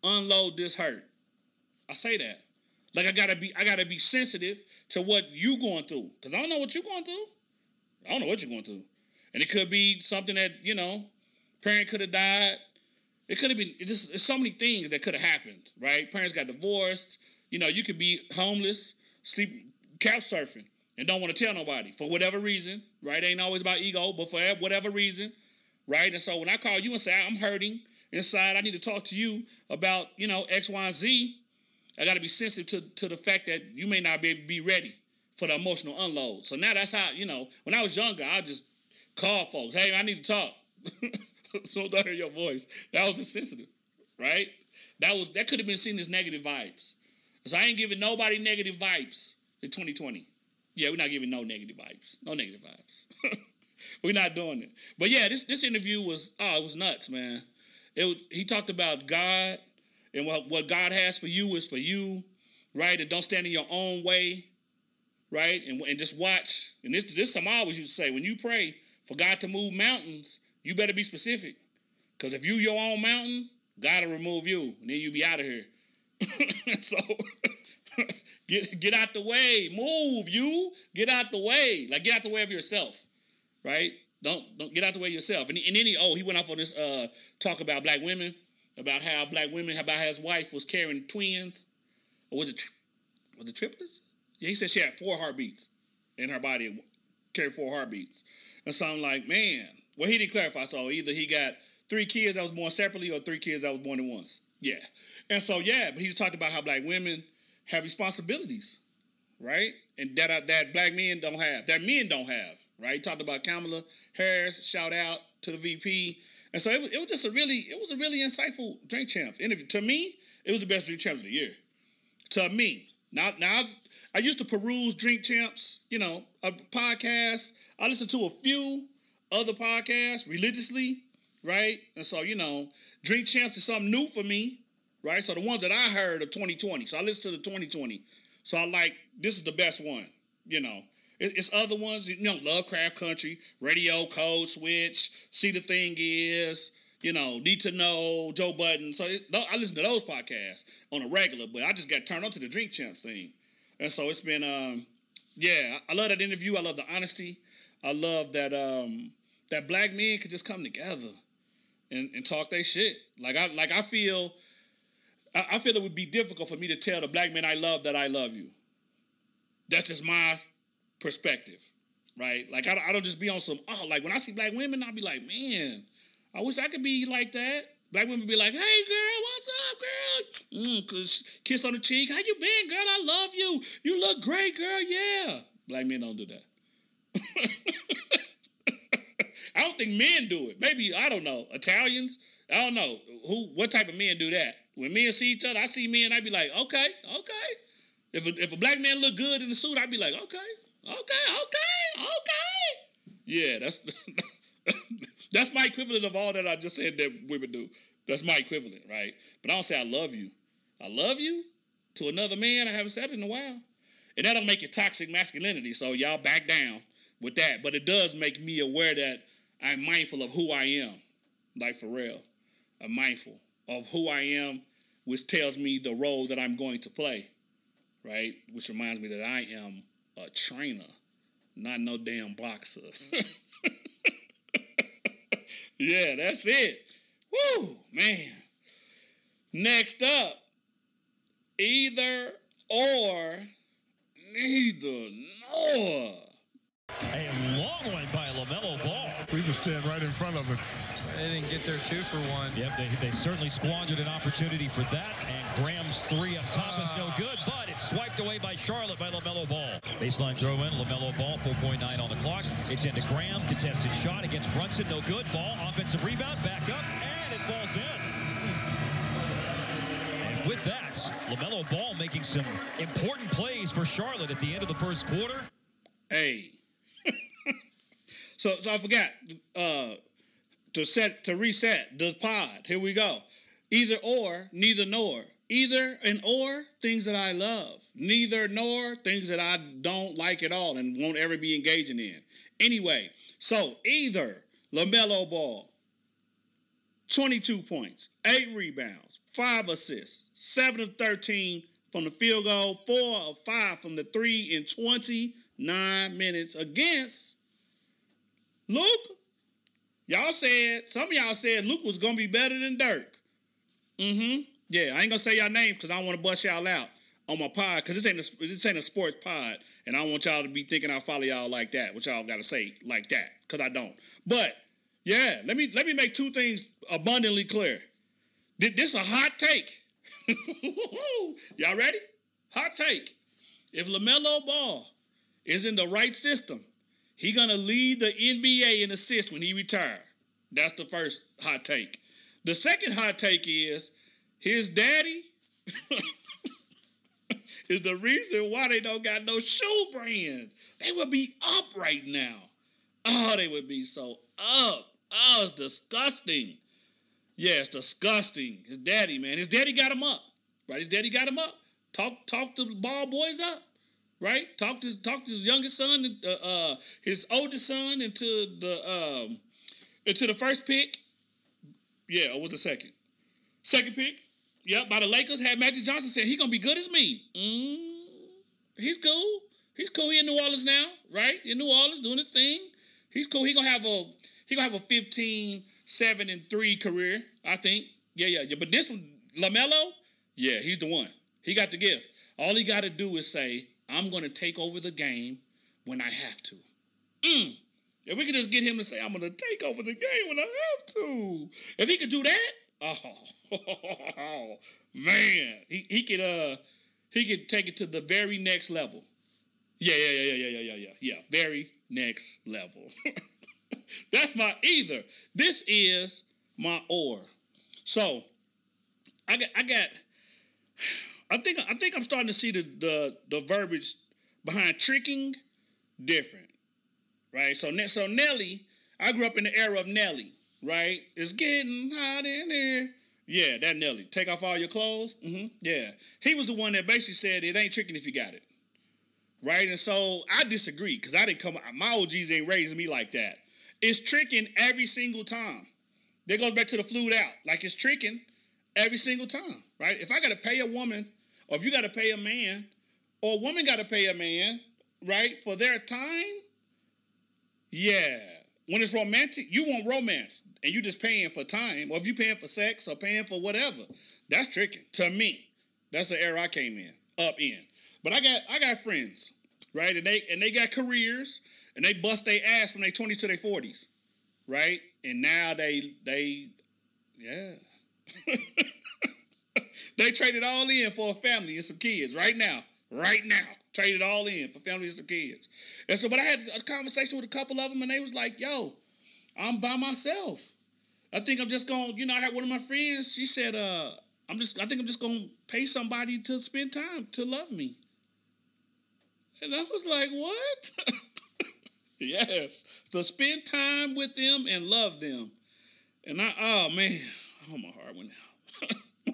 unload this hurt?" I say that. Like I gotta be, I gotta be sensitive to what you going through, cause I don't know what you're going through. I don't know what you're going through, and it could be something that you know, parent could have died. It could have been. It just, it's so many things that could have happened, right? Parents got divorced. You know, you could be homeless, sleep couch surfing, and don't want to tell nobody for whatever reason, right? Ain't always about ego, but for whatever reason, right? And so when I call you and say I'm hurting inside, I need to talk to you about you know X, Y, and Z. I got to be sensitive to, to the fact that you may not be be ready for the emotional unload. So now that's how you know. When I was younger, I just call folks, "Hey, I need to talk." *laughs* so I hear your voice. That was insensitive, right? That was that could have been seen as negative vibes. So I ain't giving nobody negative vibes in 2020. Yeah, we're not giving no negative vibes. No negative vibes. *laughs* we're not doing it. But yeah, this this interview was oh, it was nuts, man. It was, he talked about God and what, what God has for you is for you, right? And don't stand in your own way, right? And, and just watch. And this, this is something I always used to say when you pray for God to move mountains, you better be specific. Because if you your own mountain, God will remove you, and then you be out of here. *laughs* so *laughs* get get out the way. Move, you. Get out the way. Like get out the way of yourself. Right? Don't don't get out the way yourself. And, and then he oh, he went off on this uh talk about black women, about how black women, about how his wife was carrying twins. Or was it was it triplets? Yeah, he said she had four heartbeats in her body, carried four heartbeats. And so I'm like, man. Well, he didn't clarify. So either he got three kids that was born separately or three kids that was born at once. Yeah. And so yeah, but he's talked about how black women have responsibilities, right? And that that black men don't have, that men don't have, right? He talked about Kamala Harris. Shout out to the VP. And so it was, it was just a really, it was a really insightful Drink Champs interview. To me, it was the best Drink Champs of the year. To me, now now I've, I used to peruse Drink Champs, you know, a podcast. I listened to a few other podcasts religiously, right? And so you know, Drink Champs is something new for me, right? So the ones that I heard of 2020, so I listened to the 2020. So I like this is the best one, you know. It- It's other ones, you know, Lovecraft Country, Radio Code Switch, See the Thing Is, you know, Need to Know, Joe Budden. So it, I listen to those podcasts on a regular, but I just got turned on to the Drink Champs thing. And so it's been, um, yeah, I love that interview. I love the honesty. I love that um, that black men could just come together and, and talk their shit. Like I like I feel I, I feel it would be difficult for me to tell the black men I love that I love you. That's just my perspective, right? Like I, I don't just be on some oh like when I see black women, I'll be like, man, I wish I could be like that. Black women be like, hey girl, what's up, girl? Mm, cause kiss on the cheek. How you been, girl? I love you. You look great, girl. Yeah. Black men don't do that. *laughs* I don't think men do it. Maybe I don't know. Italians. I don't know who. What type of men do that? When men see each other, I see men. I be like, okay, okay. If a, if a black man look good in the suit, I'd be like, okay, okay, okay, okay. Yeah, that's *laughs* that's my equivalent of all that I just said that women do. That's my equivalent, right? But I don't say I love you. I love you to another man I haven't said it in a while. And that don't make it toxic masculinity. So y'all back down with that. But it does make me aware that I'm mindful of who I am. Like for real. I'm mindful of who I am, which tells me the role that I'm going to play. Right? Which reminds me that I am a trainer, not no damn boxer. *laughs* yeah, that's it. Woo, man. Next up, either or, neither nor. A long one by LaMelo Ball. We just stand right in front of him. They didn't get their two for one. Yep, they, they certainly squandered an opportunity for that. And Graham's three up top is no ah. good, but it's swiped away by Charlotte by LaMelo Ball. Baseline throw in, LaMelo Ball, 4.9 on the clock. It's into Graham, contested shot against Brunson, no good. Ball, offensive rebound, back up, and it falls in. And with that, LaMelo Ball making some important plays for Charlotte at the end of the first quarter. Hey. *laughs* so so I forgot uh to set to reset the pod. Here we go. Either or, neither nor. Either and or things that I love. Neither nor things that I don't like at all and won't ever be engaging in. Anyway, so either LaMelo Ball, 22 points, 8 rebounds, 5 assists, 7 of 13 from the field goal, 4 of 5 from the 3 in 29 minutes against Luke. Y'all said, some of y'all said Luke was gonna be better than Dirk. Mm-hmm. Yeah, I ain't gonna say y'all names because I want to bust y'all out on my pod because this ain't a, this ain't a sports pod, and I don't want y'all to be thinking I follow y'all like that, which y'all gotta say like that because I don't. But yeah, let me let me make two things abundantly clear. Th- This a hot take. *laughs* y'all ready? Hot take. If Lamelo Ball is in the right system, he gonna lead the NBA in assists when he retire. That's the first hot take. The second hot take is his daddy *laughs* is the reason why they don't got no shoe brand. They would be up right now. Oh, they would be so up. Oh, it's disgusting. Yeah, it's disgusting. His daddy, man. His daddy got him up. Right? His daddy got him up. Talk talk the ball boys up. Right? Talk to talk to his youngest son, uh, uh his oldest son into the um into the first pick. Yeah, or was the second? Second pick. Yep, by the Lakers had Magic Johnson said he gonna be good as me. Mm, he's cool. He's cool. He in New Orleans now, right? In New Orleans doing his thing. He's cool. He gonna have a he gonna have a 15, 7, and 3 career, I think. Yeah, yeah, yeah. But this one, LaMelo, yeah, he's the one. He got the gift. All he gotta do is say, I'm gonna take over the game when I have to. Mm. If we could just get him to say, I'm gonna take over the game when I have to. If he could do that, oh, *laughs* man. He he could uh he could take it to the very next level. Yeah, yeah, yeah, yeah, yeah, yeah, yeah, yeah. Very next level. *laughs* That's my either. This is my or. So I got I got I think I think I'm starting to see the the, the verbiage behind tricking different. Right? So so Nelly, I grew up in the era of Nelly, right? It's getting hot in here. Yeah, that Nelly. Take off all your clothes. Mm-hmm. Yeah. He was the one that basically said it ain't tricking if you got it right? And so I disagree because I didn't come. My OGs ain't raising me like that. It's tricking every single time. That goes back to the flued out. Like it's tricking every single time, right? If I got to pay a woman, or if you got to pay a man, or a woman got to pay a man, right, for their time, yeah. When it's romantic, you want romance, and you just paying for time, or if you paying for sex or paying for whatever, that's tricking to me. That's the era I came in, up in. But I got I got friends, right? And they and they got careers and they bust their ass from their 20s to their 40s, right? And now they they yeah. *laughs* they traded all in for a family and some kids right now. Right now. Traded all in for families and kids. And so, but I had a conversation with a couple of them and they was like, yo, I'm by myself. I think I'm just gonna, you know, I had one of my friends, she said, uh, I'm just I think I'm just gonna pay somebody to spend time to love me. And I was like, what? *laughs* yes. So spend time with them and love them. And I, oh man, oh, my heart went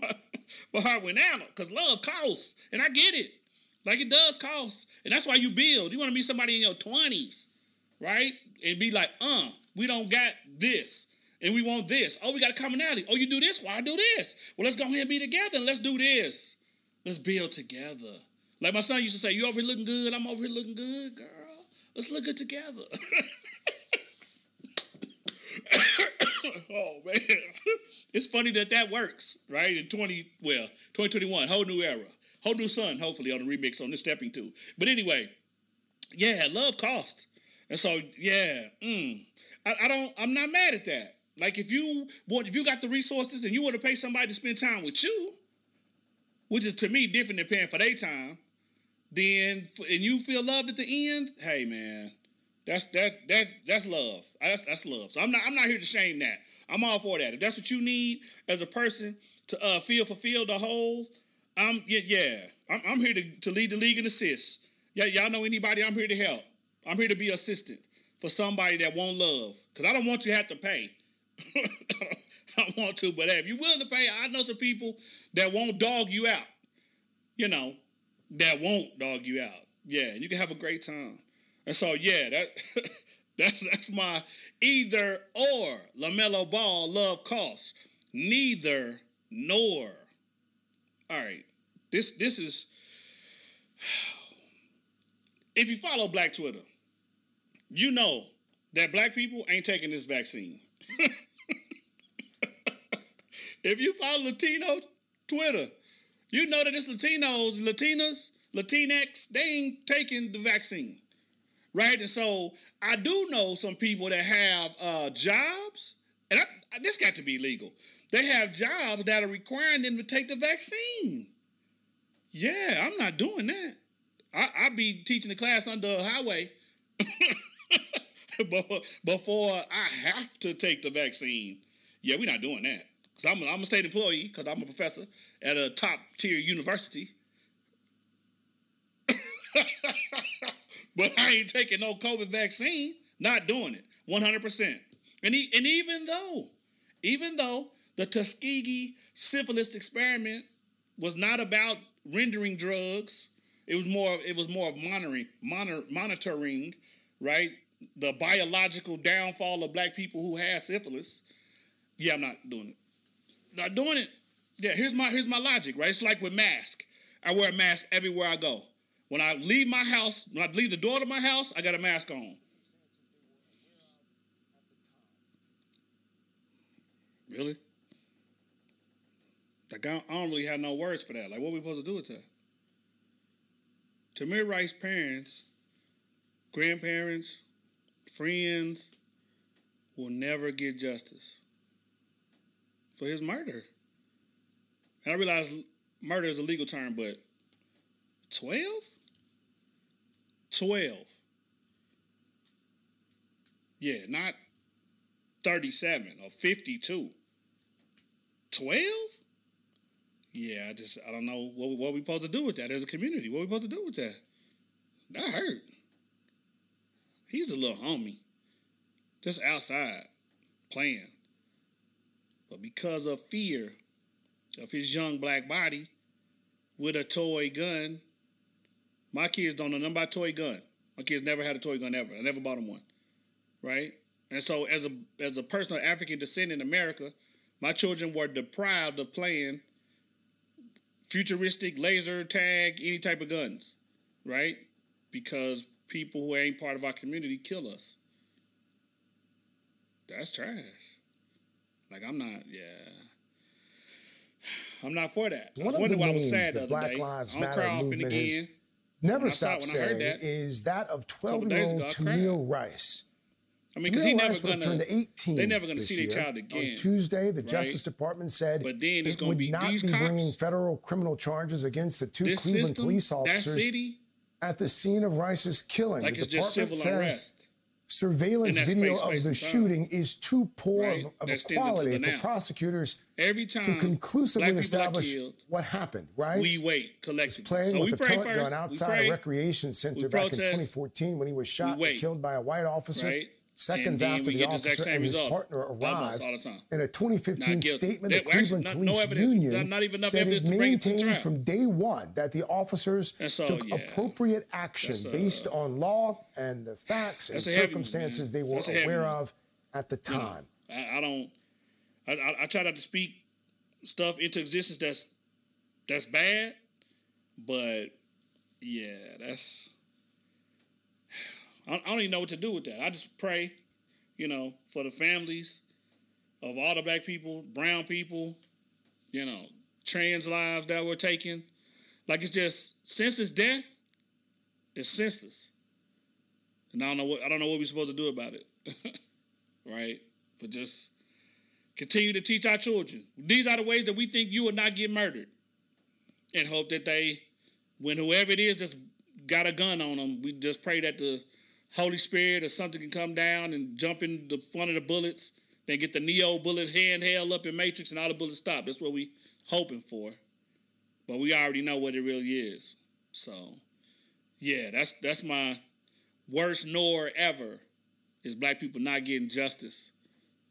out. *laughs* my heart went out because love costs. And I get it. Like it does cost. And that's why you build. You want to meet somebody in your 20s, right? And be like, uh, we don't got this. And we want this. Oh, we got a commonality. Oh, you do this? Well, I do this. Well, let's go ahead and be together and let's do this. Let's build together. Like my son used to say, "You over here looking good? I'm over here looking good, girl. Let's look good together." *coughs* oh man, *laughs* it's funny that that works, right? In twenty, well, twenty twenty one, whole new era, whole new sun. Hopefully on the remix on this stepping to. But anyway, yeah, love cost, and so yeah, mm, I, I don't. I'm not mad at that. Like if you want, if you got the resources and you want to pay somebody to spend time with you, which is to me different than paying for their time then and you feel loved at the end, hey man, that's that that that's love. That's that's love. So I'm not I'm not here to shame that. I'm all for that. If that's what you need as a person to uh, feel fulfilled the whole, I'm yeah yeah. I'm, I'm here to, to lead the league and assist. Yeah, y'all know anybody? I'm here to help. I'm here to be assistant for somebody that won't love. Cause I don't want you to have to pay. *laughs* I want to, but hey, if you're willing to pay, I know some people that won't dog you out. You know, that won't dog you out. Yeah, and you can have a great time. And so yeah, that *laughs* that's that's my either or LaMelo Ball love costs. Neither nor. All right. This this is if you follow black Twitter, you know that black people ain't taking this vaccine. *laughs* if you follow Latino Twitter, you know that it's Latinos, Latinas, Latinx, they ain't taking the vaccine. Right? And so I do know some people that have uh, jobs, and I, this got to be legal. They have jobs that are requiring them to take the vaccine. Yeah, I'm not doing that. I, I'll be teaching a class under a highway *laughs* before I have to take the vaccine. Yeah, we're not doing that. Because I'm, I'm a state employee, because I'm a professor at a top tier university. *laughs* but I ain't taking no COVID vaccine. Not doing it. 100%. And, he, and even though, even though the Tuskegee syphilis experiment was not about rendering drugs. It was more. It was more of monitoring, monitor, monitoring, right? The biological downfall of black people who had syphilis. Yeah, I'm not doing it. Not doing it. Yeah, here's my here's my logic, right? It's like with mask. I wear a mask everywhere I go. When I leave my house, when I leave the door to my house, I got a mask on. Really? Like I don't really have no words for that. Like, what are we supposed to do with that? Tamir Rice's parents, grandparents, friends will never get justice for his murder. And I realize murder is a legal term, but 12? 12. Yeah, not 37 or 52. 12? Yeah, I just, I don't know what, what we supposed to do with that as a community. What we supposed to do with that? That hurt. He's a little homie, just outside playing. But because of fear of his young black body with a toy gun, my kids don't know nothing about toy gun. My kids never had a toy gun ever. I never bought them one. Right? And so as a as a person of African descent in America, my children were deprived of playing futuristic laser tag, any type of guns, right? Because people who ain't part of our community kill us. That's trash. Like I'm not, yeah. I'm not for that. I One the wondering why I was sad the Black day. Lives Matter movement has again. never When I saw it, stopped I saying that, is that of couple 12 days year ago, old I. Tamir Rice. I mean, because he never Rice would have gonna. turned 18 they're never gonna see their child again. On Tuesday, the right? Justice Department said But then it's it would be not these be cops. bringing federal criminal charges against the two Cleveland system, police officers at the scene of Rice's killing. like the department civil says surveillance video space, of the shooting is too poor Right? of, of a quality for prosecutors Every time to conclusively black people are establish killed, what happened. Right? we wait collectively. playing So with we a pellet first. gun outside a recreation center back in 2014 when he was shot and killed by a white officer. right? Seconds after the the officer same and his result. partner arrived, the time. in a 2015 statement, the Cleveland not- Police no. Union Not even enough said evidence it to bring maintained from day one that the officers took yeah. appropriate action a- uh, based on law and the facts and heavy one, circumstances they were aware one. of at the You know, time. I, I don't. I, I, I try not to speak stuff into existence that's that's bad, but yeah, that's. I, don't even know what to do with that. I just pray, you know, for the families of all the black people, brown people, you know, trans lives that were taken. Like it's just senseless death. It's senseless, and I don't know what I don't know what we're supposed to do about it. *laughs* right? But just continue to teach our children. These are the ways that we think you will not get murdered. And hope that they, when whoever it is that's got a gun on them, we just pray that the Holy Spirit or something can come down and jump in the front of the bullets, then get the Neo bullet handheld up in Matrix and all the bullets stop. That's what we hoping for. But we already know what it really is. So yeah, that's that's my worst nor ever is black people not getting justice.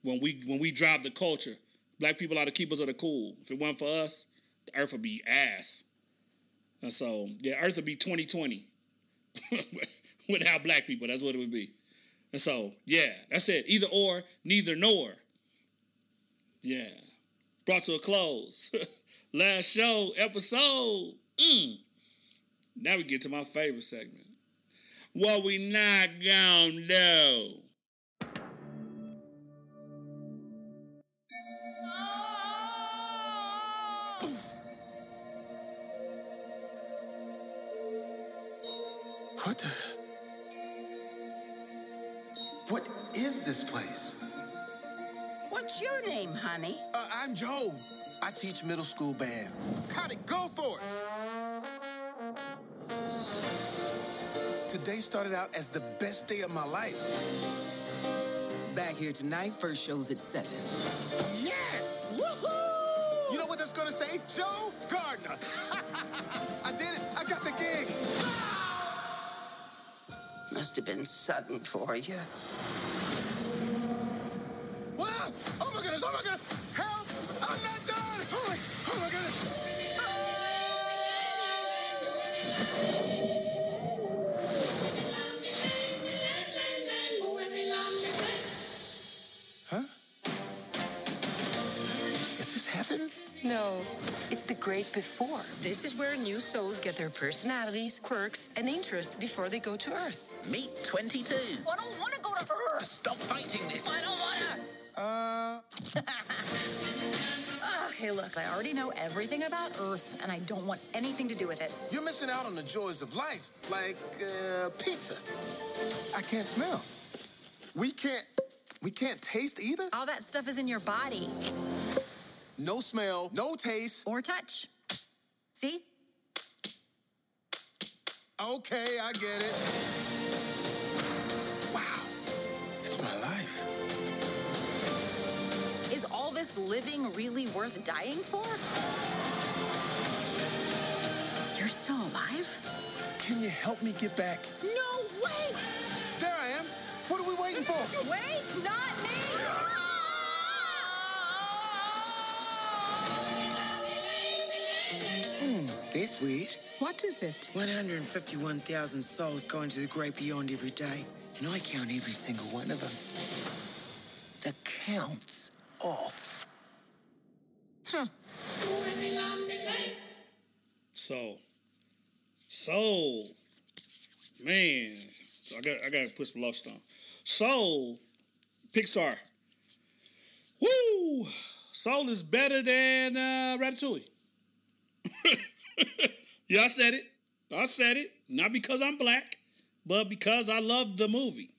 When we when we drive the culture, black people are the keepers of the cool. If it weren't for us, the earth would be ass. And so, yeah, earth would be 2020 *laughs* *laughs* without black people. That's what it would be. And so, yeah, that's it. Either or, neither nor. Yeah. Brought to a close. *laughs* Last show, episode. Mm. Now we get to my favorite segment. What we not gonna do. What the? What is this place? What's your name, honey? Uh, I'm Joe. I teach middle school band. Got it, go for it. Today started out as the best day of my life. Back here tonight, first show's at 7. Yes! Woohoo! You know what that's gonna say? Joe Must have been sudden for you. Before. This is where new souls get their personalities, quirks, and interests before they go to Earth. Meet 22. I don't want to go to Earth. Stop fighting this. I don't want to. Uh, *laughs* Okay, look, I already know everything about Earth, and I don't want anything to do with it. you're missing out on the joys of life, like uh, pizza. I can't smell. We can't. We can't taste either. All that stuff is in your body. No smell, no taste. Or touch. See? Okay, I get it. Wow, it's my life. Is all this living really worth dying for? You're still alive? Can you help me get back? No way! There I am. What are we waiting for? Wait, not me! This weird. What is it? 151,000 souls going to the great beyond every day, and I count every single one of them. The count's off. Huh. So, soul, man, so I got I got to put some lust on. Soul, Pixar. Woo! Soul is better than uh, Ratatouille. Yeah, I said it. I said it. Not because I'm black, but because I love the movie.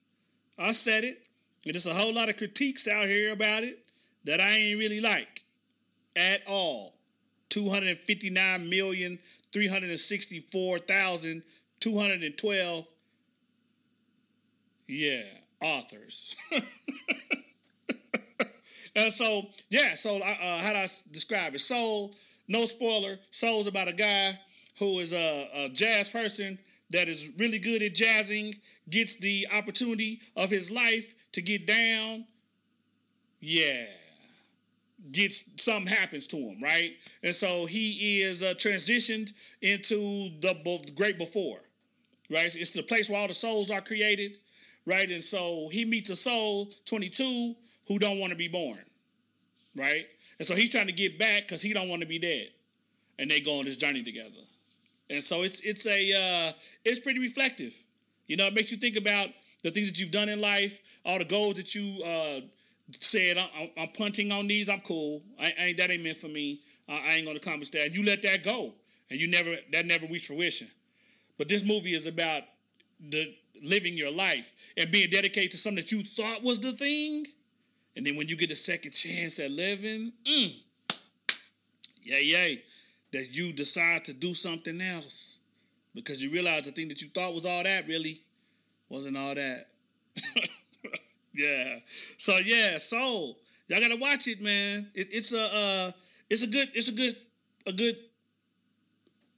I said it. And there's a whole lot of critiques out here about it that I ain't really like at all. 259,364,212 yeah, authors. *laughs* and so, yeah, so uh, uh, how do I describe it? Soul, no spoiler, Soul's about a guy who is a, a jazz person that is really good at jazzing, gets the opportunity of his life to get down. Yeah gets something happens to him, right? And so he is uh, transitioned into the, great before, right? It's the place where all the souls are created, right? And so he meets a soul, 22, who don't want to be born, right? And so he's trying to get back because he don't want to be dead, and they go on this journey together. And so it's it's a uh, it's pretty reflective. You know, it makes you think about the things that you've done in life, all the goals that you uh, said, I'm, I'm- I'm punting on these. I'm cool. I, I ain't that ain't meant for me. I, I ain't gonna accomplish that. And you let that go, and you never that never reached fruition. But this movie is about the living your life and being dedicated to something that you thought was the thing, and then when you get a second chance at living, mm, yay yay, that you decide to do something else because you realize the thing that you thought was all that really wasn't all that. *laughs* Yeah. So yeah, Soul. Y'all gotta watch it, man. It, it's a uh, it's a good it's a good a good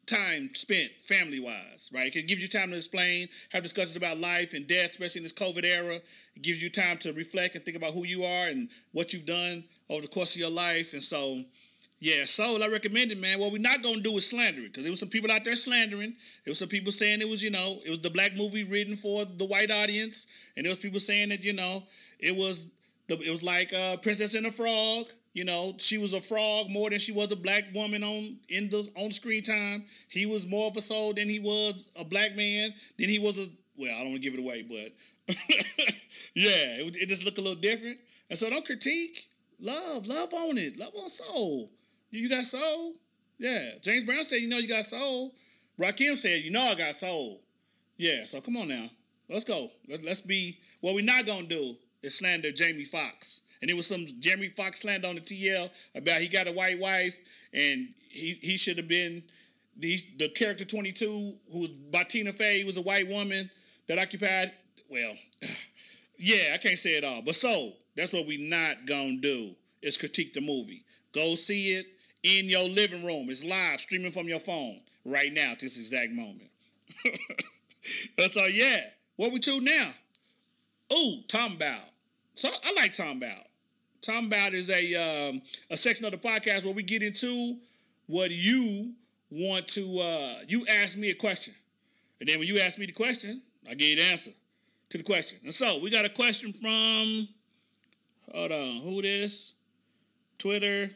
time spent family wise, right? It gives you time to explain, have discussions about life and death, especially in this COVID era. It gives you time to reflect and think about who you are and what you've done over the course of your life. And so, yeah, Soul, I recommend it, man. What we're not gonna do is slander it, because there was some people out there slandering. There was some people saying it was, you know, it was the black movie written for the white audience, and there was people saying that, you know, it was the it was like uh, Princess and the Frog. You know, she was a frog more than she was a black woman on in the on screen time. He was more of a soul than he was a black man. Then he was a well, I don't want to give it away, but *laughs* yeah, it, it just looked a little different. And so don't critique. Love, love on it. Love on soul. You, got soul? Yeah. James Brown said, you know, you got soul. Rakim said, you know, I got soul. Yeah. So come on now. Let's go. Let, let's be. What we're not gonna do is slander Jamie Foxx. And it was some Jamie Foxx slander on the TL about he got a white wife and he he should have been the the character 22 who was by Tina Fey was a white woman that occupied well *sighs* yeah I can't say it all but so that's what we not gonna do is critique the movie go see it in your living room it's live streaming from your phone right now at this exact moment *laughs* Uh, so yeah what we to now oh Tom Bow so I like Tom Bow Tom Bow is a um, a section of the podcast where we get into what you want to. Uh, you ask me a question, and then when you ask me the question, I give you the answer to the question. And so we got a question from. Hold on, who this? Twitter.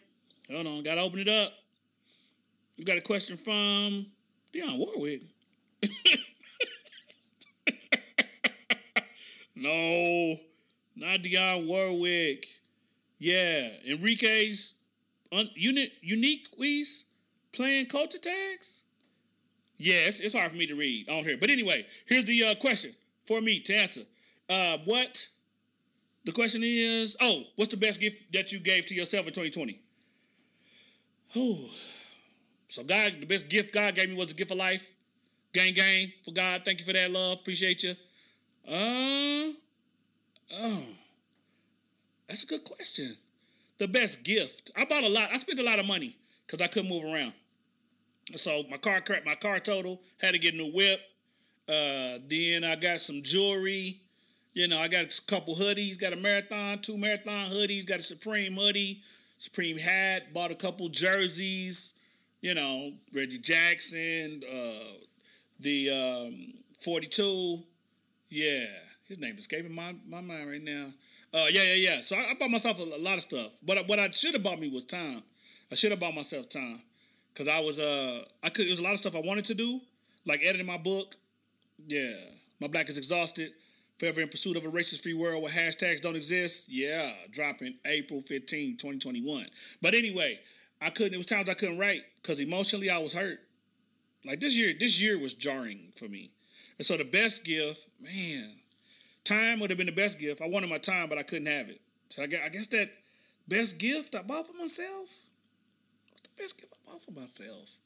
Hold on, gotta open it up. We got a question from Dionne Warwick. *laughs* no, not Dionne Warwick. Yeah, Enrique's un, unit unique wees playing culture tags. Yes, it's, it's hard for me to read on here. But anyway, here's the uh, question for me to answer. Uh, what the question is? Oh, what's the best gift that you gave to yourself in 2020? Oh, so God, the best gift God gave me was the gift of life. Gang, gang for God. Thank you for that love. Appreciate you. Uh, oh, that's a good question. The best gift. I bought a lot. I spent a lot of money because I couldn't move around. So my car cracked. My car total. Had to get a new whip. Uh, then I got some jewelry. You know, I got a couple hoodies. Got a marathon, two marathon hoodies. Got a Supreme hoodie, Supreme hat. Bought a couple jerseys. You know, Reggie Jackson, uh, the um, 42. Yeah, his name is escaping my, my mind right now. Uh, yeah, yeah, yeah. So I, I bought myself a, a, lot of stuff. But what I should have bought me was time. I should have bought myself time because I was uh I could. There's a lot of stuff I wanted to do, like editing my book. Yeah, my black is exhausted. Forever in pursuit of a racist free world where hashtags don't exist. Yeah, dropping April 15, 2021. But anyway, I couldn't. It was times I couldn't write because emotionally I was hurt. Like this year, this year was jarring for me. And so the best gift, man, time would have been the best gift. I wanted my time, but I couldn't have it. So I guess, I guess that best gift I bought for myself. What's the best gift I bought for myself?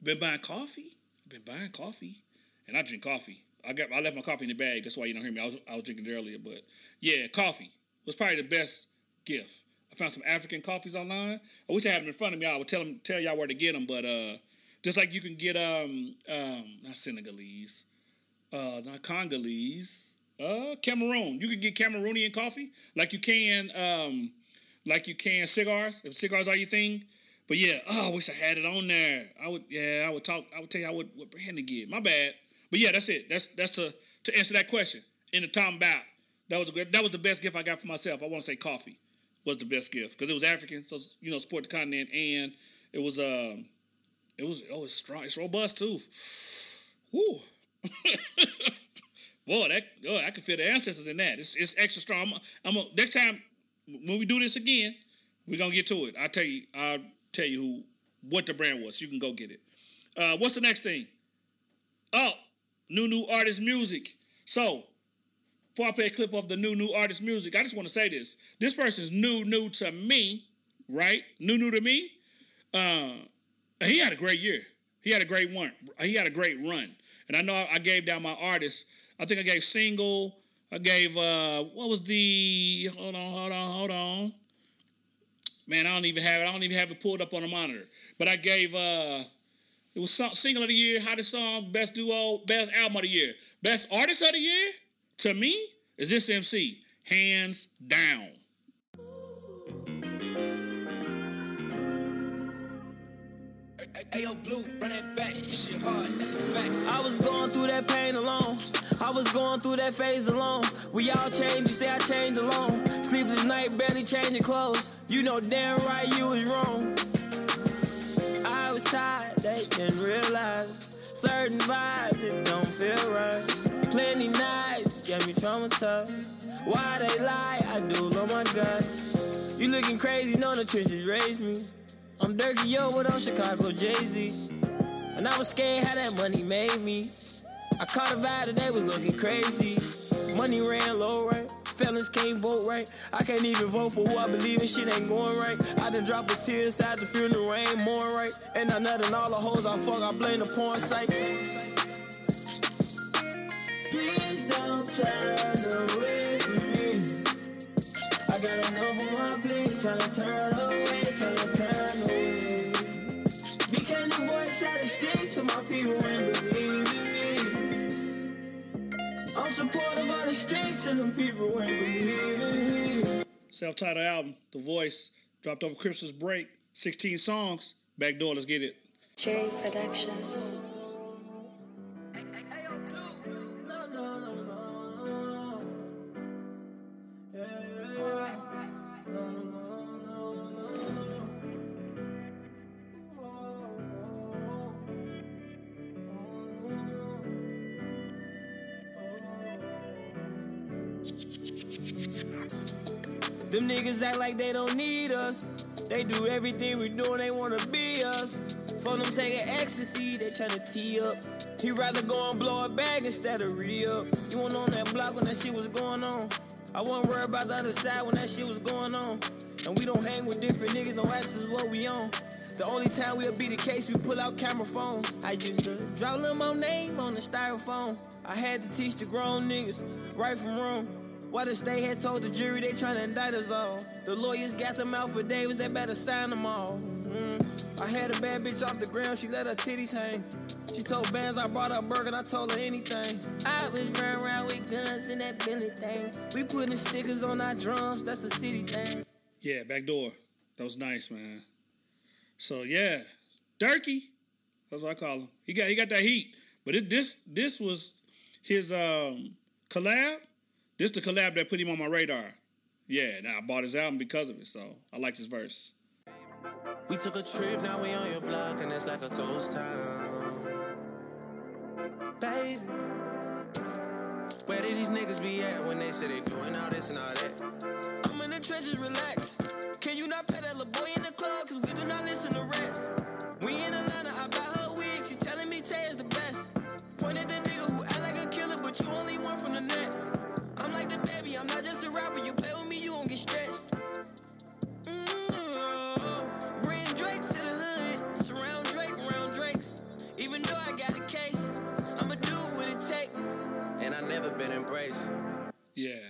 I've been buying coffee. I've been buying coffee, and I drink coffee. I got I left my coffee in the bag. That's why you don't hear me. I was I was drinking it earlier, but yeah, coffee was probably the best gift. I found some African coffees online. I wish I had them in front of me. I would tell them tell y'all where to get them, but uh, just like you can get um um not Senegalese, uh not Congolese, uh Cameroon. You can get Cameroonian coffee like you can um like you can cigars if cigars are your thing. But yeah, oh, I wish I had it on there. I would yeah, I would talk. I would tell you I would what brand to get. My bad. But yeah, that's it. That's that's to to answer that question in the time about. That was a good. That was the best gift I got for myself. I want to say coffee was the best gift because it was African, so you know support the continent, and it was um, it was oh it's strong, it's robust too. *sighs* Woo. *laughs* Boy, that oh, I can feel the ancestors in that. It's, it's extra strong. I'm, a, next time when we do this again, we're gonna get to it. I'll tell you. I'll tell you who what the brand was. You can go get it. Uh, what's the next thing? Oh, new new artist music. So before I play a clip of the new new artist music, I just want to say this. This person's new new to me, right? New new to me. Uh, he had a great year. He had a great one. He had a great run. And I know I gave down my artists. I think I gave single. I gave uh what was the hold on, hold on, hold on. Man, I don't even have it. I don't even have it pulled up on the monitor. But I gave uh it was some, single of the year, hottest song, best duo, best album of the year. Best artist of the year, to me, is this MC. Hands down. Hey, yo, Blue, run that back. This shit hard, that's a fact. I was going through that pain alone. I was going through that phase alone. We all changed, you say I changed alone. Sleepless night, barely changing clothes. You know damn right you was wrong. I they didn't realize. Certain vibes, it don't feel right. Plenty nights, get me traumatized. Why they lie, I do, oh my God. You looking crazy, know the trenches raised me. I'm Durk Yo, what on Chicago Jay-Z. And I was scared how that money made me. I caught a vibe that they was looking crazy. Money ran low, right? Felons can't vote right. I can't even vote for who I believe in. Shit ain't going right. I done dropped a tear inside the funeral I ain't more right. And I nut and all the hoes I fuck, I blame the porn site. Please don't turn away from me. I got enough on my plate, tryna turn the people ain't. Self-titled album, The Voice, dropped over Christmas break. 16 songs. Back door, let's get it. Cherry Production. Them niggas act like they don't need us. They do everything we do and they wanna be us. For them taking ecstasy, they tryna tee up. He rather go and blow a bag instead of re up. You went on that block when that shit was going on. I wasn't worried about the other side when that shit was going on. And we don't hang with different niggas, no access what we on. The only time we'll be the case, we pull out camera phones. I used to draw little more name on the styrofoam. I had to teach the grown niggas right from wrong. Why the state had told the jury they tryna indict us all. The lawyers got them out for Davis, they better sign them all. Mm. I had a bad bitch off the ground, she let her titties hang. She told bands I brought her burger, and I told her anything. I was running around with guns in that Billy thing. We putting stickers on our drums, that's a city thing. Yeah, back door. That was nice, man. So yeah, Durkee. That's what I call him. He got he got that heat. But it, this this was his um, collab. This the collab that put him on my radar. Yeah, now I bought his album because of it. So I like this verse. We took a trip, now we on your block, and it's like a ghost town. Baby, where did these niggas be at when they say they doing all this and all that? I'm in the trenches, relax. Can you not pet that little boy in the club? Cause we do not listen to rest. We in Atlanta, I buy her wig. She telling me Tay is the best. Point at the nigga who act like a killer, but you only one from the net. I'm like the baby, I'm not just a rapper. You play with me, you gon' get stretched. Mm, Bring Drake to the hood. Surround Drake around Drakes. Even though I got a case, I'ma do what it take. And I never been embraced. Yeah,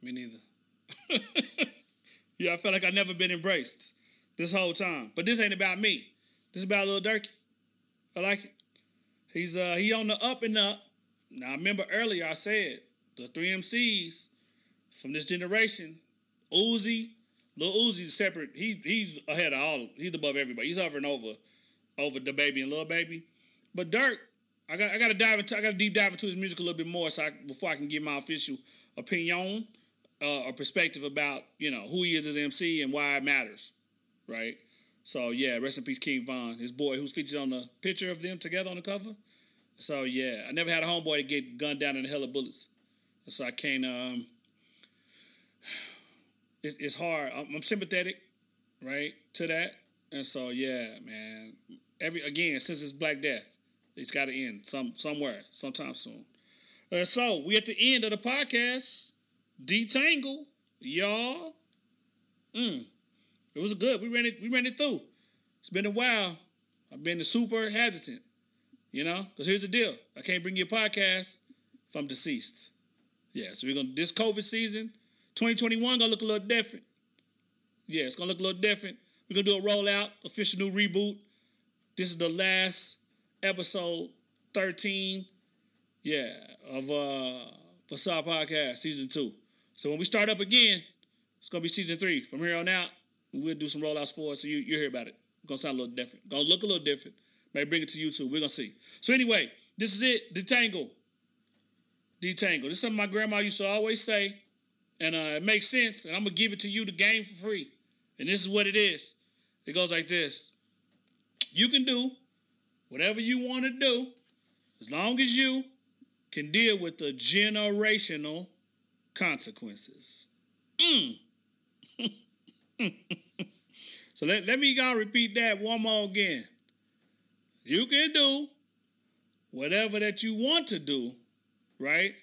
me neither. *laughs* yeah, I felt like I never been embraced this whole time. But this ain't about me. This is about Lil Durkee. I like it. He's uh he on the up and up. Now I remember earlier I said the three MCs from this generation, Uzi, Lil Uzi's separate. He he's ahead of all. He's above everybody. He's hovering over over DaBaby and Lil Baby. But Durk, I got I got to dive into I got to deep dive into his music a little bit more so I, before I can give my official opinion uh, or perspective about you know who he is as MC and why it matters, right? So yeah, rest in peace, King Von, his boy who's featured on the picture of them together on the cover. So yeah, I never had a homeboy to get gunned down in a hell of bullets, so I can't. Um, it, it's hard. I'm, I'm sympathetic, right, to that, and so yeah, man. Every again, since it's Black Death, it's got to end some somewhere, sometime soon. Uh, so we at the end of the podcast. Detangle, y'all. Mm. It was good. We ran it. We ran it through. It's been a while. I've been super hesitant, you know, because here's the deal: I can't bring you a podcast if I'm deceased. Yeah, so we're gonna this COVID season, 2021 gonna look a little different. Yeah, it's gonna look a little different. We're gonna do a rollout, official new reboot. This is the last episode 13, yeah, of uh Facade Podcast season two. So when we start up again, it's gonna be season three. From here on out, we'll do some rollouts for us, so you you hear about it. It's gonna sound a little different. Gonna look a little different. Maybe bring it to YouTube. We're gonna see. So anyway, this is it. Detangle. Detangle. This is something my grandma used to always say, and uh, it makes sense. And I'm gonna give it to you, the game for free. And this is what it is. It goes like this. You can do whatever you want to do, as long as you can deal with the generational consequences. Mm. *laughs* so let, let me go repeat that one more again. You can do whatever that you want to do, right?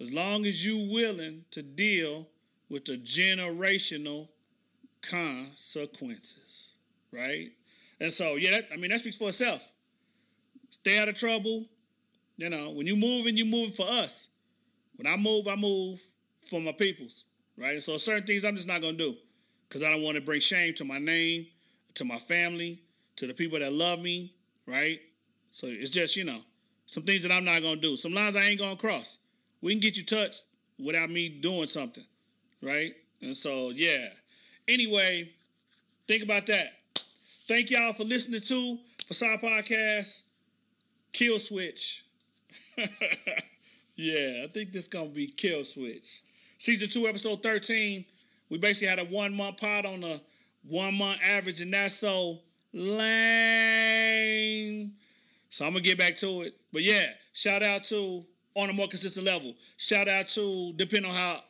As long as you're willing to deal with the generational consequences, right? And so, yeah, that, I mean, that speaks for itself. Stay out of trouble. You know, when you move and you move for us. When I move, I move for my peoples, right? And so certain things I'm just not gonna do because I don't want to bring shame to my name, to my family, to the people that love me, right? So it's just you know some things that I'm not gonna do. Some lines I ain't gonna cross. We can get you touched without me doing something, right? And so yeah. Anyway, think about that. Thank y'all for listening to Facade Podcast, Kill Switch. *laughs* yeah, I think this gonna be Kill Switch. Season two, episode 13. We basically had a one month pod on a one month average, and that's so lame. So I'm gonna get back to it. But yeah, shout out to on a more consistent level. Shout out to depending on how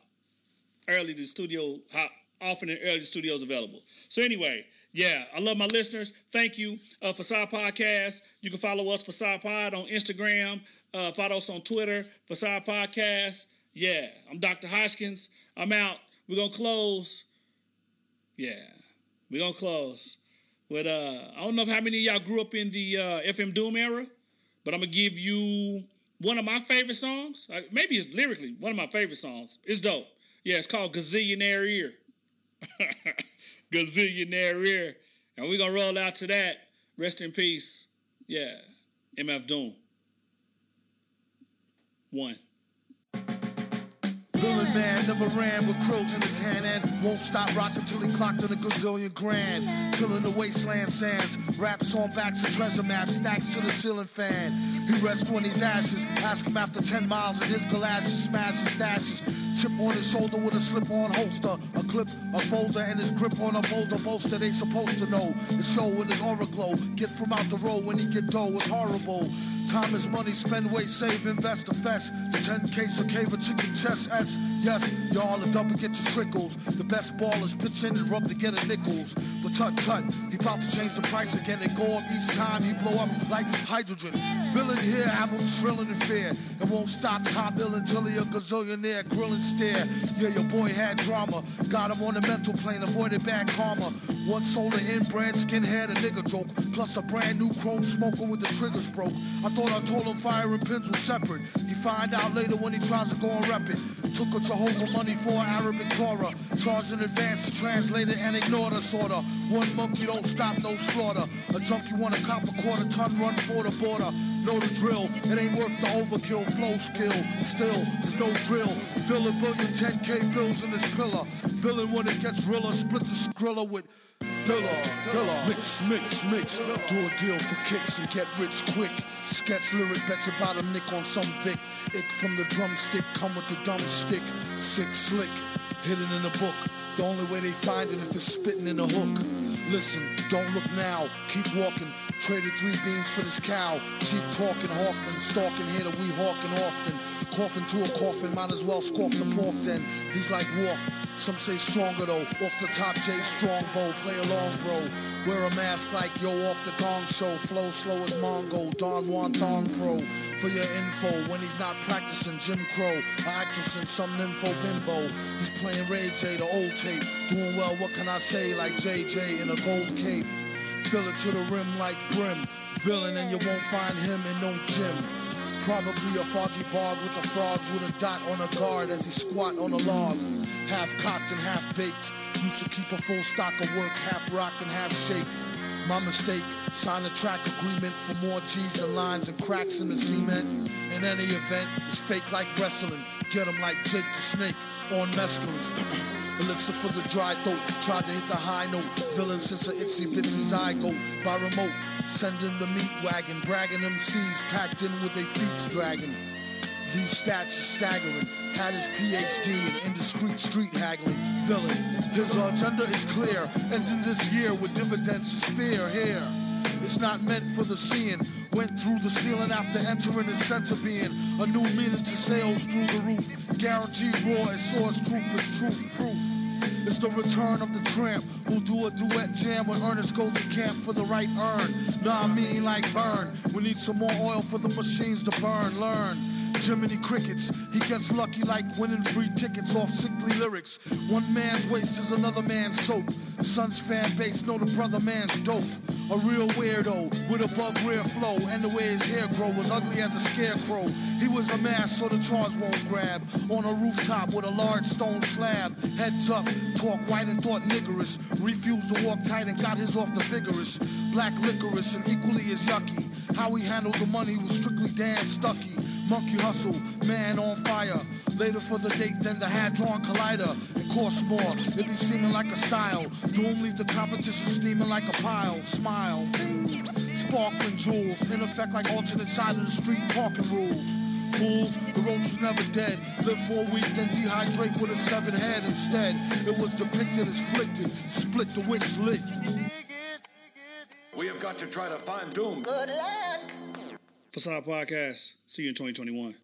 early the studio, how often and early the studio is available. So anyway, yeah, I love my listeners. Thank you. Uh, Facade Podcast. You can follow us for Facade Pod on Instagram. Uh, follow us on Twitter. for Facade Podcast. Yeah, I'm Dr. Hoskins. I'm out. We're gonna close. Yeah, we're gonna close. with uh, I don't know how many of y'all grew up in the uh, FM Doom era, but I'm gonna give you one of my favorite songs. Uh, maybe it's lyrically one of my favorite songs. It's dope. Yeah, it's called Gazillionaire Ear. *laughs* Gazillionaire Ear. And we're gonna roll out to that. Rest in peace. Yeah. MF Doom. One. Villain man never ran with crows in his hand and won't stop rocking till he clocked on a gazillion grand. Till in the wasteland sands, raps on backs of treasure maps, stacks to the ceiling fan. He rests on he's ashes, ask him after 10 miles of his galoshes, smash his stashes. Chip on his shoulder with a slip-on holster, a clip, a folder, and his grip on a boulder bolster. They supposed to know. The show with his aura glow. Get from out the road when he get dough. It's horrible. Time is money, spend, wait, save, invest, fest. The 10 case of cave of chicken chest S. Yes, y'all are double get your trickles. The best ballers pitch in and rub to get a nickels. But tut tut, he about to change the price again and go up each time he blow up like hydrogen. Villain here, have him shrilling in fear. It won't stop top ill until he a gazillionaire, grilling stare. Yeah, your boy had drama. Got him on the mental plane, avoided bad karma. One solar inbred, skinhead, a nigga joke. Plus a brand new chrome smoker with the triggers broke. I thought I told him fire and pins were separate. He find out later when he tries to go and rep it. Took a Jehovah money for an Arabic Torah. Charged in advance to translate it and ignore the sorta. One monkey don't stop, no slaughter. A junkie want a cop a quarter ton run for the border. Know the drill, it ain't worth the overkill, flow skill. Still, there's no drill. Fill a billion 10k bills in this pillar. Villain when it gets realer, split the skrilla with Dilla, Dilla. Mix, mix, mix. Do a deal for kicks and get rich quick. Sketch lyric bets about a nick on some Vic. Ick from the drumstick, come with the dumb stick. Sick, slick, hidden in a book. The only way they find it if it's spitting in a hook. Listen, don't look now, keep walking. Traded three beans for this cow. Cheap talking, Hawkman, stalking here that we hawking often. Coughing to a coffin, might as well scoff the pork then. He's like Wolf, some say stronger though. Off the top, Jay Strongbow, play along, bro. Wear a mask like yo off the gong show. Flow slow as Mongo, Don Wonton Pro. For your info, when he's not practicing Jim Crow, a actress in some nympho bimbo. He's playing Ray J, the old tape. Doing well, what can I say? Like JJ in a gold cape. Fill it to the rim like brim. Villain, and you won't find him in no gym. Probably a foggy bog with the frogs with a dot on a guard as he squat on a log. Half cocked and half baked. Used to keep a full stock of work, half rocked and half shaped. My mistake, sign a track agreement for more G's than lines and cracks in the cement. In any event, it's fake like wrestling. Get 'em like Jake the Snake on mescalines. *clears throat* Elixir for the dry throat. Tried to hit the high note. Villain since a itsy bitsy zygote. By remote. Sending the meat wagon. Bragging MCs packed in with their feet dragging. These stats are staggering. Had his PhD in indiscreet street haggling. Villain. His agenda is clear. Ending this year with dividends to spare here. It's not meant for the seeing. Went through the ceiling after entering his center being. A new meaning to sales through the roof. Guaranteed raw sure as truth is truth proof. It's the return of the tramp who do a duet jam when Ernest goes to camp for the right earn. Nah, I mean like burn. We need some more oil for the machines to burn. Learn. Jiminy Crickets. He gets lucky like winning free tickets off sickly lyrics. One man's waste is another man's soap. Son's fan base know the brother man's dope. A real weirdo with a bug rear flow, and the way his hair grow was ugly as a scarecrow. He was a mask so the charge won't grab. On a rooftop with a large stone slab. Heads up, talk white and thought niggerish. Refused to walk tight and got his off the vigorous. Black licorice and equally as yucky. How he handled the money was strictly damn stucky. Monkey hustle, man on fire. Later for the date, than the Hadron Collider. It costs more, it be seeming like a style. Doom leave the competition steaming like a pile. Smile, bing. sparkling jewels. In effect, like alternate side of the street parking rules. Fools, the roach was never dead. Live for a week, then dehydrate with a severed head instead. It was depicted as flicked, split the wicks lit. We have got to try to find Doom. Facade Podcast. See you in 2021.